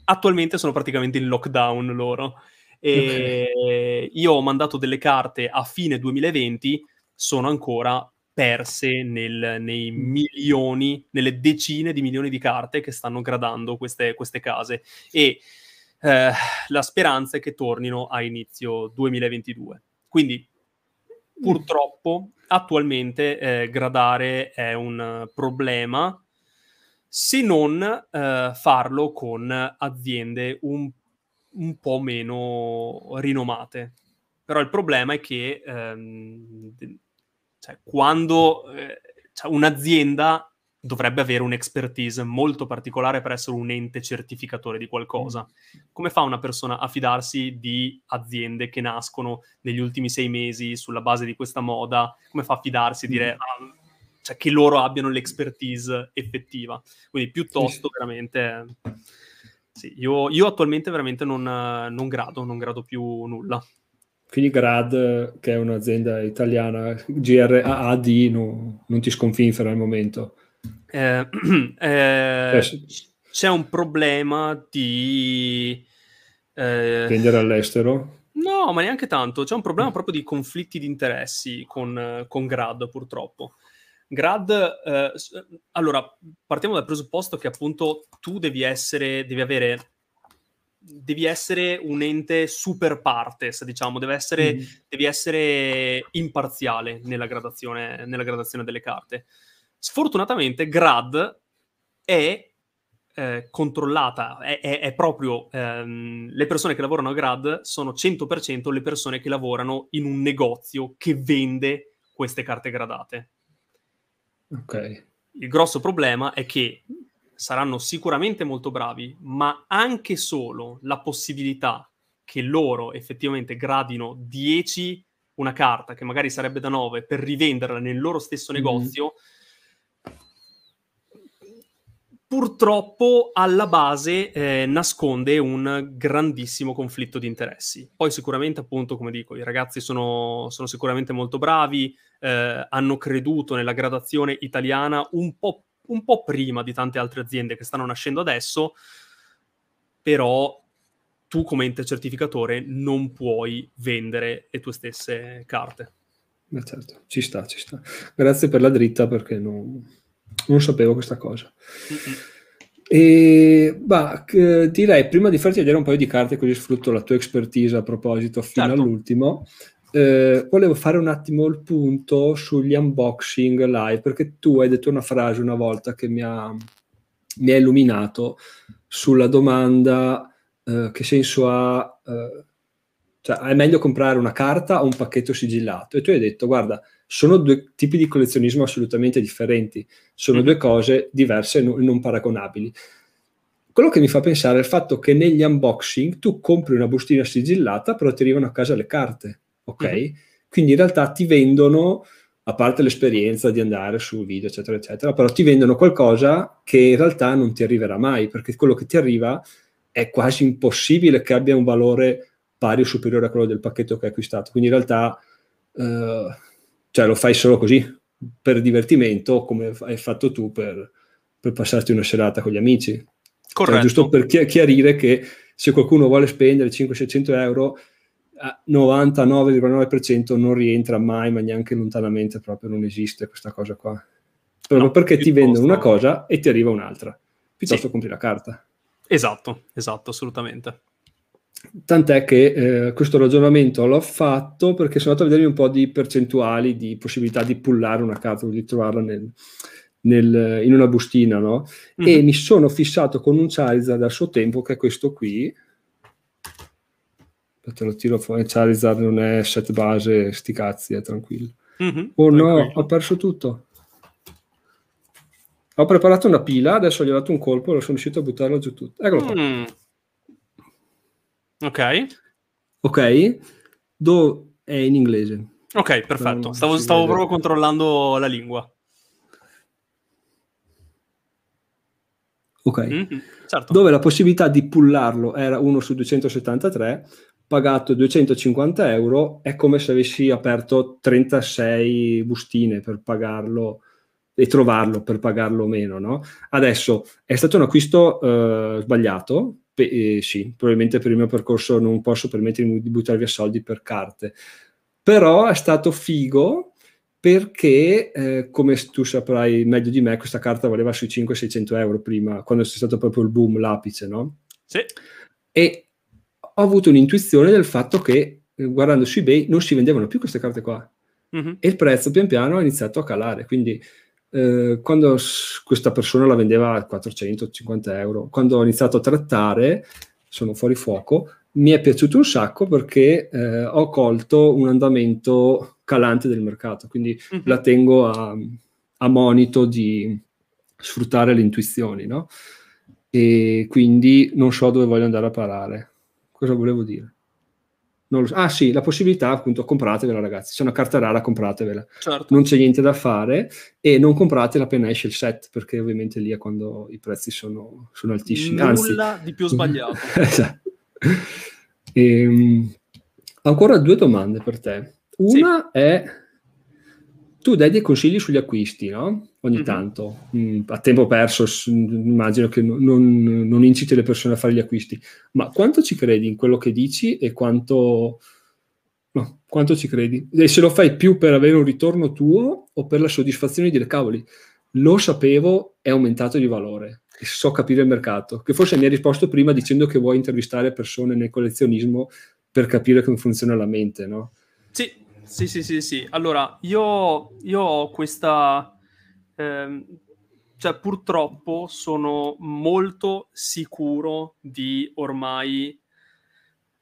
attualmente sono praticamente in lockdown loro. E okay. io ho mandato delle carte a fine 2020, sono ancora perse nel, nei milioni, nelle decine di milioni di carte che stanno gradando queste, queste case. E eh, la speranza è che tornino a inizio 2022. Quindi, purtroppo, attualmente eh, gradare è un problema se non eh, farlo con aziende un, un, po' meno rinomate. Però il problema è che ehm, cioè, quando eh, cioè un'azienda dovrebbe avere un'expertise molto particolare per essere un ente certificatore di qualcosa. Mm. Come fa una persona a fidarsi di aziende che nascono negli ultimi sei mesi sulla base di questa moda? Come fa a fidarsi dire mm. ah, cioè, che loro abbiano l'expertise effettiva? Quindi piuttosto veramente... Sì, io, io attualmente veramente non, non grado, non grado più nulla. Quindi Grad, che è un'azienda italiana, GRAAD, no, non ti sconfinfera al momento. Eh, eh, cioè, c'è un problema di... Eh, vendere all'estero? No, ma neanche tanto. C'è un problema proprio di conflitti di interessi con, con Grad, purtroppo. Grad, eh, allora, partiamo dal presupposto che appunto tu devi essere, devi avere devi essere un ente super partes, diciamo, essere, mm. devi essere imparziale nella gradazione, nella gradazione, delle carte. Sfortunatamente Grad è eh, controllata, è, è, è proprio ehm, le persone che lavorano a Grad sono 100% le persone che lavorano in un negozio che vende queste carte gradate. Ok. Il grosso problema è che saranno sicuramente molto bravi, ma anche solo la possibilità che loro effettivamente gradino 10 una carta che magari sarebbe da 9 per rivenderla nel loro stesso mm-hmm. negozio, mm. purtroppo alla base eh, nasconde un grandissimo conflitto di interessi. Poi sicuramente, appunto, come dico, i ragazzi sono, sono sicuramente molto bravi, eh, hanno creduto nella gradazione italiana un po' un po' prima di tante altre aziende che stanno nascendo adesso, però tu come ente certificatore non puoi vendere le tue stesse carte. Ma certo, ci sta, ci sta. Grazie per la dritta perché non, non sapevo questa cosa. Mm-hmm. E bah, direi prima di farti vedere un paio di carte così sfrutto la tua expertise a proposito fino certo. all'ultimo eh, volevo fare un attimo il punto sugli unboxing live, perché tu hai detto una frase una volta che mi ha, mi ha illuminato sulla domanda eh, che senso ha, eh, cioè è meglio comprare una carta o un pacchetto sigillato? E tu hai detto, guarda, sono due tipi di collezionismo assolutamente differenti, sono mm. due cose diverse e non, non paragonabili. Quello che mi fa pensare è il fatto che negli unboxing tu compri una bustina sigillata, però ti arrivano a casa le carte ok? Mm-hmm. Quindi in realtà ti vendono, a parte l'esperienza di andare su video, eccetera, eccetera, però ti vendono qualcosa che in realtà non ti arriverà mai, perché quello che ti arriva è quasi impossibile che abbia un valore pari o superiore a quello del pacchetto che hai acquistato. Quindi in realtà eh, cioè lo fai solo così, per divertimento, come hai fatto tu per, per passarti una serata con gli amici. Cioè, Corretto. Cioè, giusto per chiarire che se qualcuno vuole spendere 500-600 euro 99,9% non rientra mai, ma neanche lontanamente proprio non esiste questa cosa qua. Proprio no, perché ti vendono una cosa e ti arriva un'altra. Piuttosto sì. compri la carta. Esatto, esatto, assolutamente. Tant'è che eh, questo ragionamento l'ho fatto perché sono andato a vedere un po' di percentuali di possibilità di pullare una carta, di trovarla nel, nel, in una bustina, no? Mm-hmm. E mi sono fissato con un Charizard al suo tempo, che è questo qui. Te lo tiro fuori, Charizard non è set base, sti cazzi, è tranquillo. Mm-hmm. Oh no, ho perso tutto. Ho preparato una pila, adesso gli ho dato un colpo e sono riuscito a buttarlo giù tutto. Eccolo. Mm. Ok. Ok. Do è in inglese. Ok, perfetto. Stavo, stavo proprio controllando la lingua. Ok. Mm-hmm, certo. Dove la possibilità di pullarlo era 1 su 273, pagato 250 euro, è come se avessi aperto 36 bustine per pagarlo e trovarlo per pagarlo meno. No? Adesso è stato un acquisto eh, sbagliato, eh, sì, probabilmente per il mio percorso non posso permettermi di buttare via soldi per carte, però è stato figo perché, eh, come tu saprai meglio di me, questa carta valeva sui 500-600 euro prima, quando c'è stato proprio il boom, l'apice, no? Sì. E ho avuto un'intuizione del fatto che, eh, guardando su eBay, non si vendevano più queste carte qua. Mm-hmm. E il prezzo pian piano ha iniziato a calare, quindi eh, quando questa persona la vendeva a 450 euro, quando ho iniziato a trattare, sono fuori fuoco, mi è piaciuto un sacco perché eh, ho colto un andamento calante del mercato, quindi mm-hmm. la tengo a, a, monito di sfruttare le intuizioni, no? E quindi non so dove voglio andare a parare. Cosa volevo dire? So. Ah sì, la possibilità appunto, compratevela ragazzi, c'è una carta rara, compratevela. Certo. Non c'è niente da fare e non compratela appena esce il set, perché ovviamente lì è quando i prezzi sono, sono altissimi. Nulla Anzi, di più sbagliato. esatto. E, ehm, ancora due domande per te. Una sì. è, tu dai dei consigli sugli acquisti, no? Ogni mm-hmm. tanto, mm, a tempo perso, immagino che non, non, inciti le persone a fare gli acquisti, ma quanto ci credi in quello che dici e quanto, no, quanto ci credi? E se lo fai più per avere un ritorno tuo o per la soddisfazione di dire, cavoli, lo sapevo, è aumentato di valore so capire il mercato, che forse mi hai risposto prima dicendo che vuoi intervistare persone nel collezionismo per capire come funziona la mente, no? Sì, sì, sì, sì, sì. Allora, io, io ho questa... Ehm, cioè, purtroppo sono molto sicuro di ormai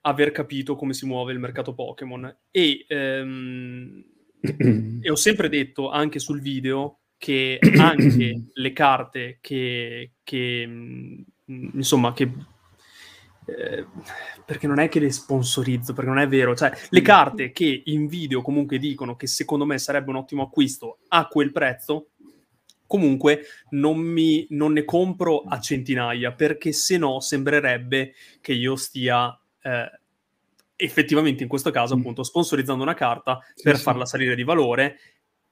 aver capito come si muove il mercato Pokémon e, ehm, e ho sempre detto anche sul video che anche le carte che, che mm, insomma, che eh, perché non è che le sponsorizzo, perché non è vero, cioè le mm. carte che in video comunque dicono che secondo me sarebbe un ottimo acquisto a quel prezzo, comunque non, mi, non ne compro a centinaia, perché se no sembrerebbe che io stia eh, effettivamente in questo caso mm. appunto sponsorizzando una carta sì, per sì. farla salire di valore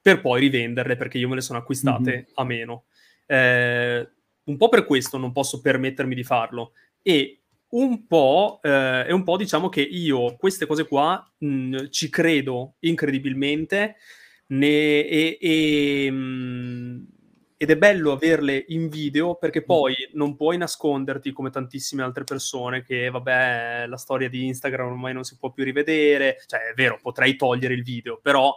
per poi rivenderle perché io me le sono acquistate mm-hmm. a meno. Eh, un po' per questo non posso permettermi di farlo e un po', eh, è un po' diciamo che io queste cose qua mh, ci credo incredibilmente ne, e, e, mh, ed è bello averle in video perché mm. poi non puoi nasconderti come tantissime altre persone che vabbè la storia di Instagram ormai non si può più rivedere, cioè è vero potrei togliere il video però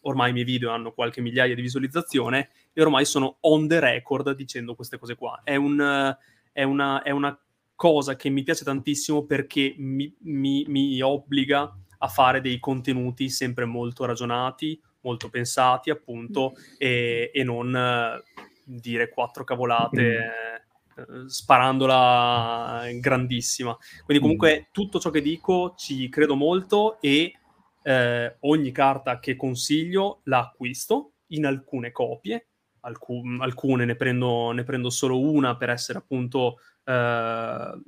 ormai i miei video hanno qualche migliaia di visualizzazione e ormai sono on the record dicendo queste cose qua. È, un, è, una, è una, cosa che mi piace tantissimo perché mi, mi, mi, obbliga a fare dei contenuti sempre molto ragionati, molto pensati appunto e, e non uh, dire quattro cavolate. Mm. sparandola grandissima quindi comunque mm. tutto ciò che dico ci credo molto e eh, ogni carta che consiglio la acquisto in alcune copie, alcun, alcune ne prendo, ne prendo, solo una per essere appunto eh,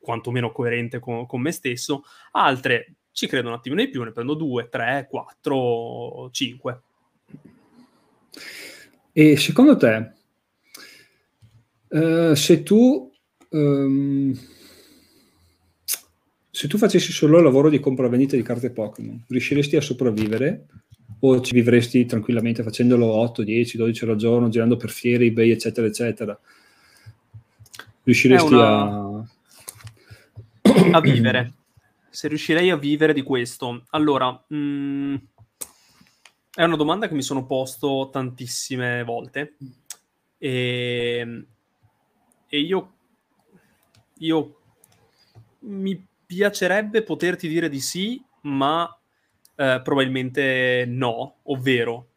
quantomeno coerente con, con me stesso, altre ci credo un attimino di più, ne prendo due, tre, quattro, cinque. E secondo te, uh, se tu um, se tu facessi solo il lavoro di compravendita di carte Pokémon, riusciresti a sopravvivere o ci vivresti tranquillamente facendolo 8, 10, 12 ore al giorno, girando per fiere, eBay, eccetera, eccetera? Riusciresti una... a... a vivere. Se riuscirei a vivere di questo. Allora, mh, mm, è una domanda che mi sono posto tantissime volte e, e io, io mi piacerebbe poterti dire di sì, ma eh, probabilmente no, ovvero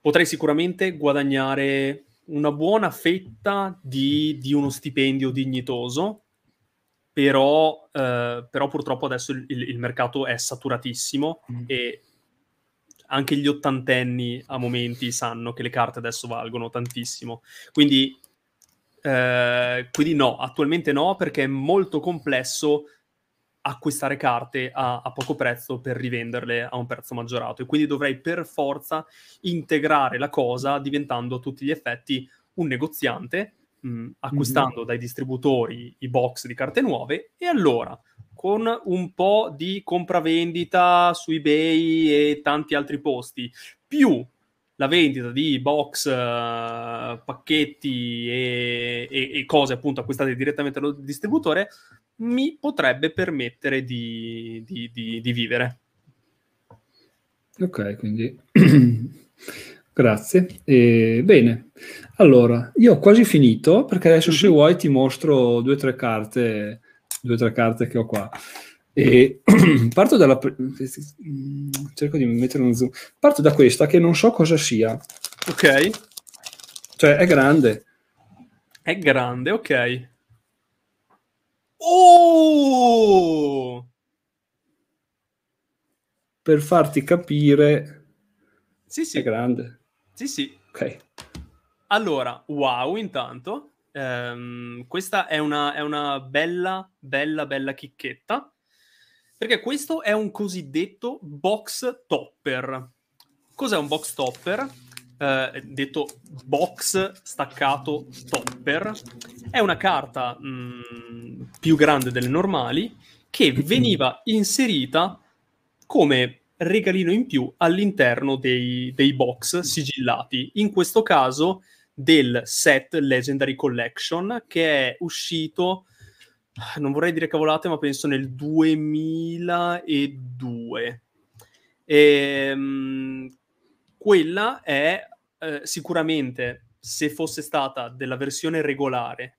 potrei sicuramente guadagnare una buona fetta di, di uno stipendio dignitoso, però, eh, però purtroppo adesso il, il, mercato è saturatissimo mm. e anche gli ottantenni a momenti sanno che le carte adesso valgono tantissimo. Quindi, eh, quindi no, attualmente no, perché è molto complesso acquistare carte a, a, poco prezzo per rivenderle a un prezzo maggiorato e quindi dovrei per forza integrare la cosa diventando a tutti gli effetti un negoziante mh, mm, acquistando mm-hmm. dai distributori i box di carte nuove e allora con un po' di compravendita su eBay e tanti altri posti più la vendita di box, uh, pacchetti e, e, e, cose appunto acquistate direttamente dal distributore, mi potrebbe permettere di, di, di, di vivere. Ok, quindi grazie. E, bene, allora io ho quasi finito perché adesso se mhm. vuoi ti mostro due o tre carte, due tre carte che ho qua. E parto dalla. cerco di mettere uno zoom. Parto da questa che non so cosa sia. Ok. Cioè, è grande. È grande, ok. Oh! Per farti capire, sì, sì. è grande. Sì, sì. Ok. Allora, wow, intanto. Ehm, questa è una, è una bella, bella, bella chicchetta. Perché questo è un cosiddetto box topper. Cos'è un box topper? eh, detto box staccato topper, è una carta mh, mm, più grande delle normali che veniva inserita come regalino in più all'interno dei, dei box sigillati. In questo caso del set Legendary Collection che è uscito non vorrei dire cavolate, ma penso nel 2002. E, ehm, quella è eh, sicuramente se fosse stata della versione regolare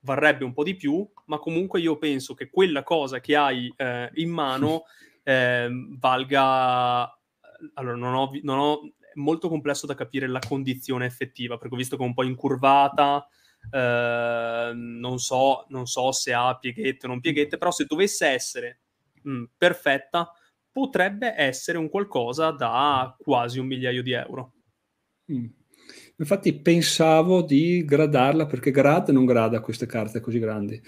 varrebbe un po' di più, ma comunque io penso che quella cosa che hai eh, in mano eh, valga... Allora, non ho, non ho... È molto complesso da capire la condizione effettiva, perché ho visto che è un po' incurvata, eh, non, so, non so se ha pieghette o non pieghette, però se dovesse essere mh, perfetta, potrebbe essere un qualcosa da quasi un migliaio di euro. Mm. Infatti pensavo di gradarla perché Grad non grada queste carte così grandi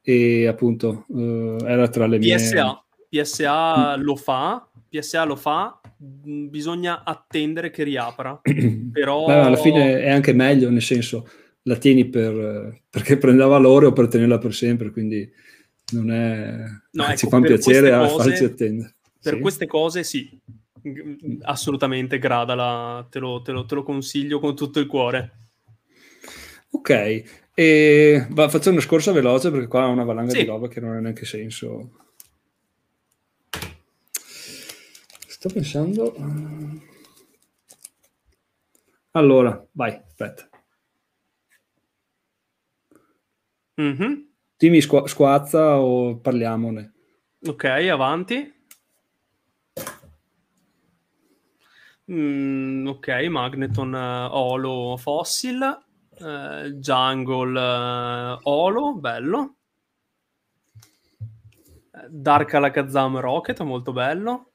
e appunto uh, era tra le mie... PSA mm. lo fa, PSA lo fa, mm, bisogna attendere che riapra, però... Beh, alla fine è anche meglio, nel senso la tieni per, perché prende valore o per tenerla per sempre, quindi non è... No, ecco, ci fa un piacere a farci attendere. Per sì. queste cose sì, assolutamente gradala, te lo, te, lo, te lo consiglio con tutto il cuore. Ok, e, bah, faccio una scorsa veloce perché qua ho una valanga sì. di roba che non ha neanche senso. Sto pensando... Allora, vai, aspetta. Mm-hmm. Dimmi squ- squazza o parliamone. Ok, avanti. Mm, ok, Magneton uh, Olo Fossil, uh, Jungle uh, Olo, bello. Dark Alakazam Rocket, molto bello.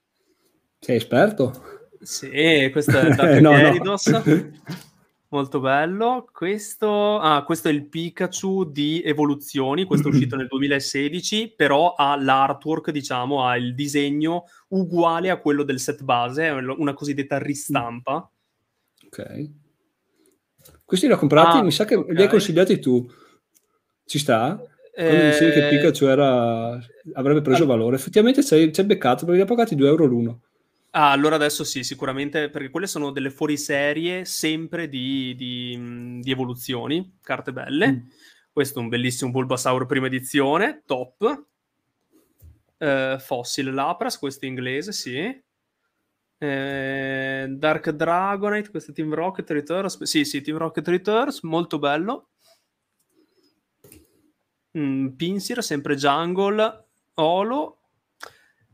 Sei esperto? Sì, questo è Dark no, Gyarados. No. Molto bello. Questo, ah, questo è il Pikachu di evoluzioni, questo è uscito nel 2016, però ha l'artwork, diciamo, ha il disegno uguale a quello del set base, una cosiddetta ristampa. Ok. Questi li ho comprati, ah, mi sa che okay. li hai consigliati tu. Ci sta? Quando eh... dicevi che Pikachu era... avrebbe preso valore, effettivamente ci hai beccato perché li ha pagati 2 euro l'uno. Ah, allora adesso sì, sicuramente, perché quelle sono delle fuoriserie sempre di, di, di evoluzioni, carte belle. Mm. Questo è un bellissimo Bulbasaur prima edizione, top. uh, Fossil Lapras, questo è inglese, sì. Eh, Dark Dragonite, questo è Team Rocket Returns. Sì, sì, Team Rocket Returns, molto bello. Mm, Pinsir, sempre Jungle. Olo.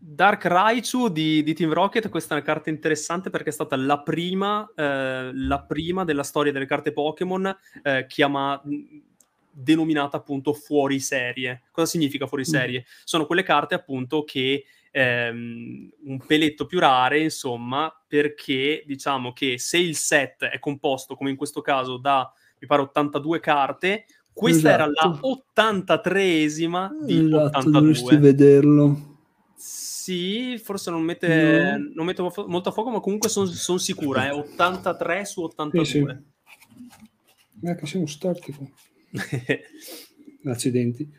Dark Raichu di, di, Team Rocket, questa è una carta interessante perché è stata la prima, eh, la prima della storia delle carte Pokémon eh, chiama, denominata appunto fuori serie. Cosa significa fuori mm. serie? Mm. Sono quelle carte appunto che ehm, un peletto più rare, insomma, perché diciamo che se il set è composto, come in questo caso, da mi pare 82 carte, questa esatto. era la 83esima di esatto, 82. Dovresti vederlo. Sì, forse non mette, no. non mette molto a fuoco, ma comunque sono son sicura, è 83 su 82. Sì, sì. Eh, che siamo storti qua. Accidenti.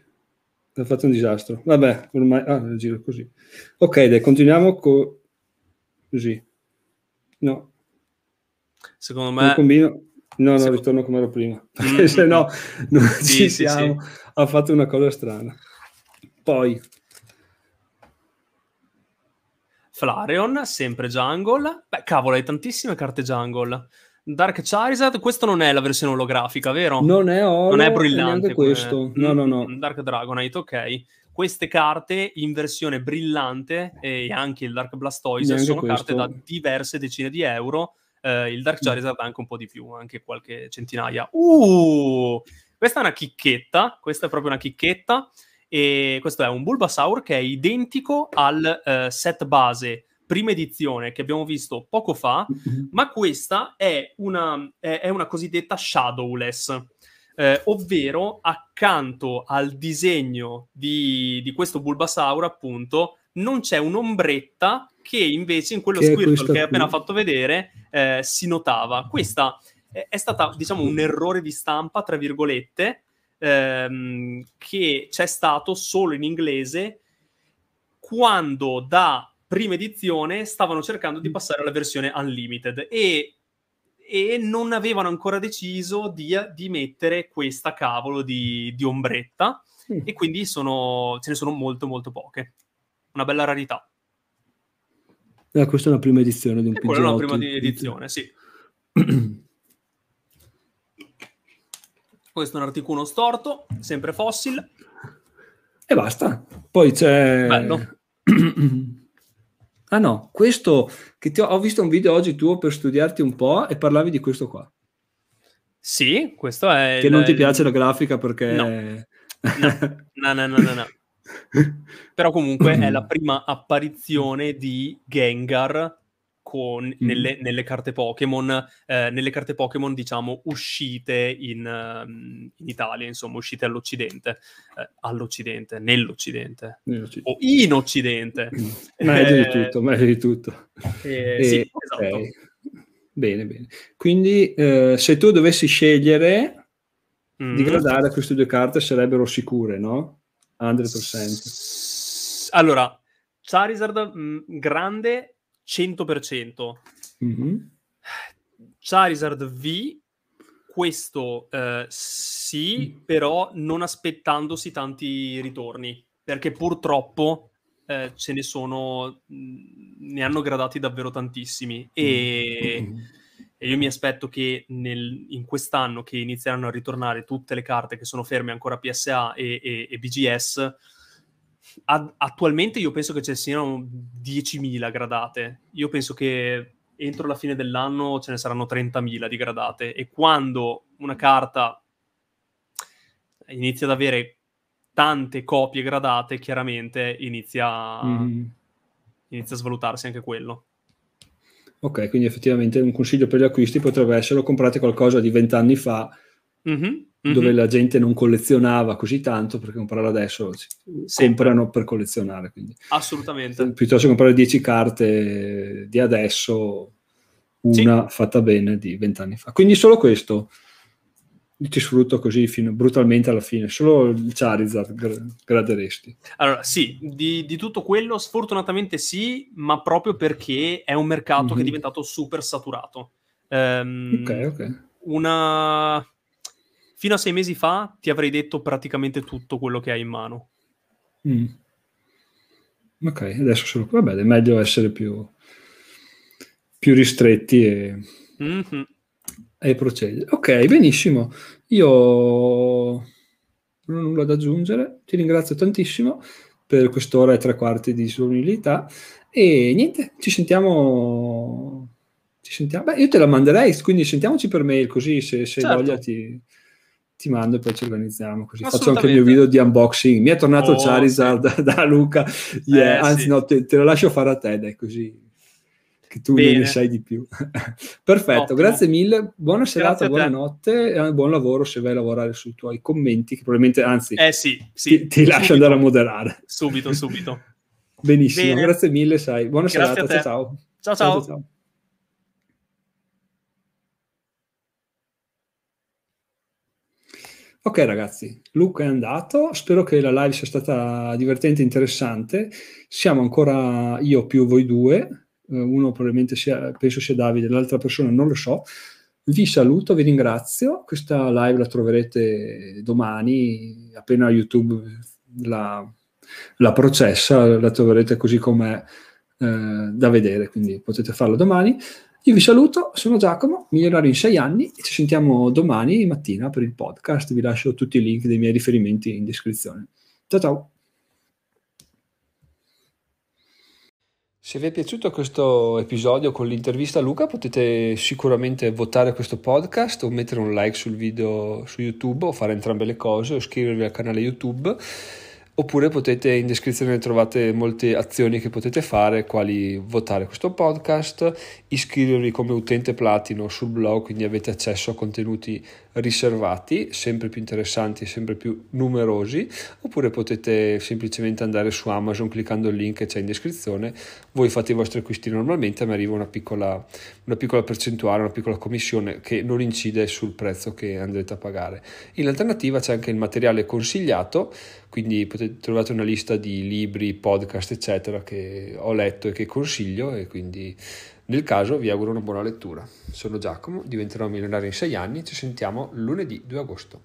Ha fatto un disastro. Vabbè, ormai... Ah, giro così. Ok, dai, continuiamo con... Così. No. Secondo me... combino... No, no, Secondo... ritorno come ero prima. Mm-hmm. Se no, non sì, ci siamo. Sì. Ha fatto una cosa strana. Poi... Flareon, sempre Jungle. Beh, cavolo, hai tantissime carte Jungle. Dark Charizard, questo non è la versione olografica, vero? Non è oro, non è brillante questo. No, no, no. Dark Dragonite, ok. Queste carte in versione brillante e anche il Dark Blastoise neanche sono questo. carte da diverse decine di euro. Uh, il Dark Charizard anche un po' di più, anche qualche centinaia. Uh! Questa è una chicchetta, questa è proprio una chicchetta. E questo è un Bulbasaur che è identico al uh, set base prima edizione che abbiamo visto poco fa, mm-hmm. ma questa è una, è, è una cosiddetta shadowless. Eh, ovvero accanto al disegno di, di, questo Bulbasaur, appunto, non c'è un'ombretta che invece in quello che Squirtle che hai appena fatto vedere eh, si notava. Questa è, è stata, diciamo, un errore di stampa, tra virgolette, ehm, che c'è stato solo in inglese quando da prima edizione stavano cercando di mm. passare alla versione Unlimited e, e non avevano ancora deciso di, di mettere questa cavolo di, di ombretta mm. e quindi sono, ce ne sono molto molto poche. Una bella rarità. Eh, questa è una prima edizione di un e Quella è una prima edizione, sì. Questo è un articolo storto, sempre fossil. E basta. Poi c'è... Bello. Ah no, questo che ti ho, ho, visto un video oggi tuo per studiarti un po' e parlavi di questo qua. Sì, questo è... Che il, non ti piace la grafica perché... No, no, no, no, no, no. Però comunque è la prima apparizione di Gengar con, mm. nelle, nelle, carte Pokémon, eh, nelle carte Pokémon, diciamo, uscite in, um, in Italia, insomma, uscite all'Occidente, eh, all'Occidente, nell'Occidente, o in Occidente. meglio di eh, tutto, meglio di tutto. Eh, sì, esatto. Okay. Bene, bene. Quindi, eh, se tu dovessi scegliere mm. di gradare queste due carte, sarebbero sicure, no? 100%. Allora, Charizard mh, grande 100%. Mm-hmm. Charizard V, questo eh, sì, mm. però non aspettandosi tanti ritorni, perché purtroppo eh, ce ne sono, mm, ne hanno gradati davvero tantissimi e, mm-hmm. e io mi aspetto che nel, in quest'anno che inizieranno a ritornare tutte le carte che sono ferme ancora PSA e, e, e BGS, Ad, attualmente io penso che ce ne siano 10.000 gradate. Io penso che entro la fine dell'anno ce ne saranno 30.000 di gradate e quando una carta inizia ad avere tante copie gradate, chiaramente inizia, mm. inizia a svalutarsi anche quello. Ok, quindi effettivamente un consiglio per gli acquisti potrebbe essere comprate qualcosa di vent'anni fa mm-hmm mm-hmm. dove la gente non collezionava così tanto perché comprare adesso Sempre. comprano per collezionare. Quindi. Assolutamente. Piuttosto che comprare 10 carte di adesso, una sì. fatta bene di vent'anni fa. Quindi solo questo ti sfrutto così fino, brutalmente alla fine, solo il Charizard gra- graderesti. Allora, sì, di, di, tutto quello sfortunatamente sì, ma proprio perché è un mercato mm-hmm. che è mhm. diventato super saturato. Um, ok, ok. Una fino a sei mesi fa ti avrei detto praticamente tutto quello che hai in mano. Mm. Ok, adesso solo vabbè, è meglio essere più, più ristretti e, mm-hmm. e procedere. Ok, benissimo. Io non ho nulla da aggiungere. Ti ringrazio tantissimo per quest'ora e tre quarti di disponibilità. E niente, ci sentiamo. Ci sentiamo. Beh, io te la manderei, quindi sentiamoci per mail così se, se certo. voglia ti, ti mando e poi ci organizziamo così. Faccio anche il mio video di unboxing. Mi è tornato oh, Charizard sì. da, da, Luca. Yeah. Eh, Anzi, sì. no, te, te, lo lascio fare a te, dai, così che tu Bene. ne sai di più. Perfetto, Ottimo. grazie mille. Buona serata, buonanotte e buon lavoro se vai a lavorare sui tuoi commenti, che probabilmente, anzi, eh sì, sì. ti, ti lascio andare a moderare. Subito, subito. Benissimo, Bene. grazie mille, sai. Buona grazie serata, ciao ciao. Ciao, ciao. ciao, ciao. Ok ragazzi, Luca è andato, spero che la live sia stata divertente e interessante. Siamo ancora io più voi due, eh, uno probabilmente sia, penso sia Davide, l'altra persona non lo so. Vi saluto, vi ringrazio. Questa live la troverete domani, appena YouTube la, la processa, la troverete così com'è eh, da vedere, quindi potete farlo domani. Io vi saluto, sono Giacomo, miglionario in sei anni e ci sentiamo domani mattina per il podcast. Vi lascio tutti i link dei miei riferimenti in descrizione. Ciao ciao! Se vi è piaciuto questo episodio con l'intervista a Luca potete sicuramente votare questo podcast o mettere un like sul video su YouTube o fare entrambe le cose o iscrivervi al canale YouTube oppure potete in descrizione trovate molte azioni che potete fare, quali votare questo podcast, iscrivervi come utente platino sul blog, quindi avete accesso a contenuti riservati, sempre più interessanti e sempre più numerosi, oppure potete semplicemente andare su Amazon cliccando il link che c'è in descrizione, voi fate i vostri acquisti normalmente, ma arriva una piccola, una piccola percentuale, una piccola commissione che non incide sul prezzo che andrete a pagare. In alternativa c'è anche il materiale consigliato, quindi potete, trovate una lista di libri, podcast, eccetera, che ho letto e che consiglio e quindi nel caso vi auguro una buona lettura. Sono Giacomo, diventerò milionario in sei anni, ci sentiamo lunedì 2 agosto.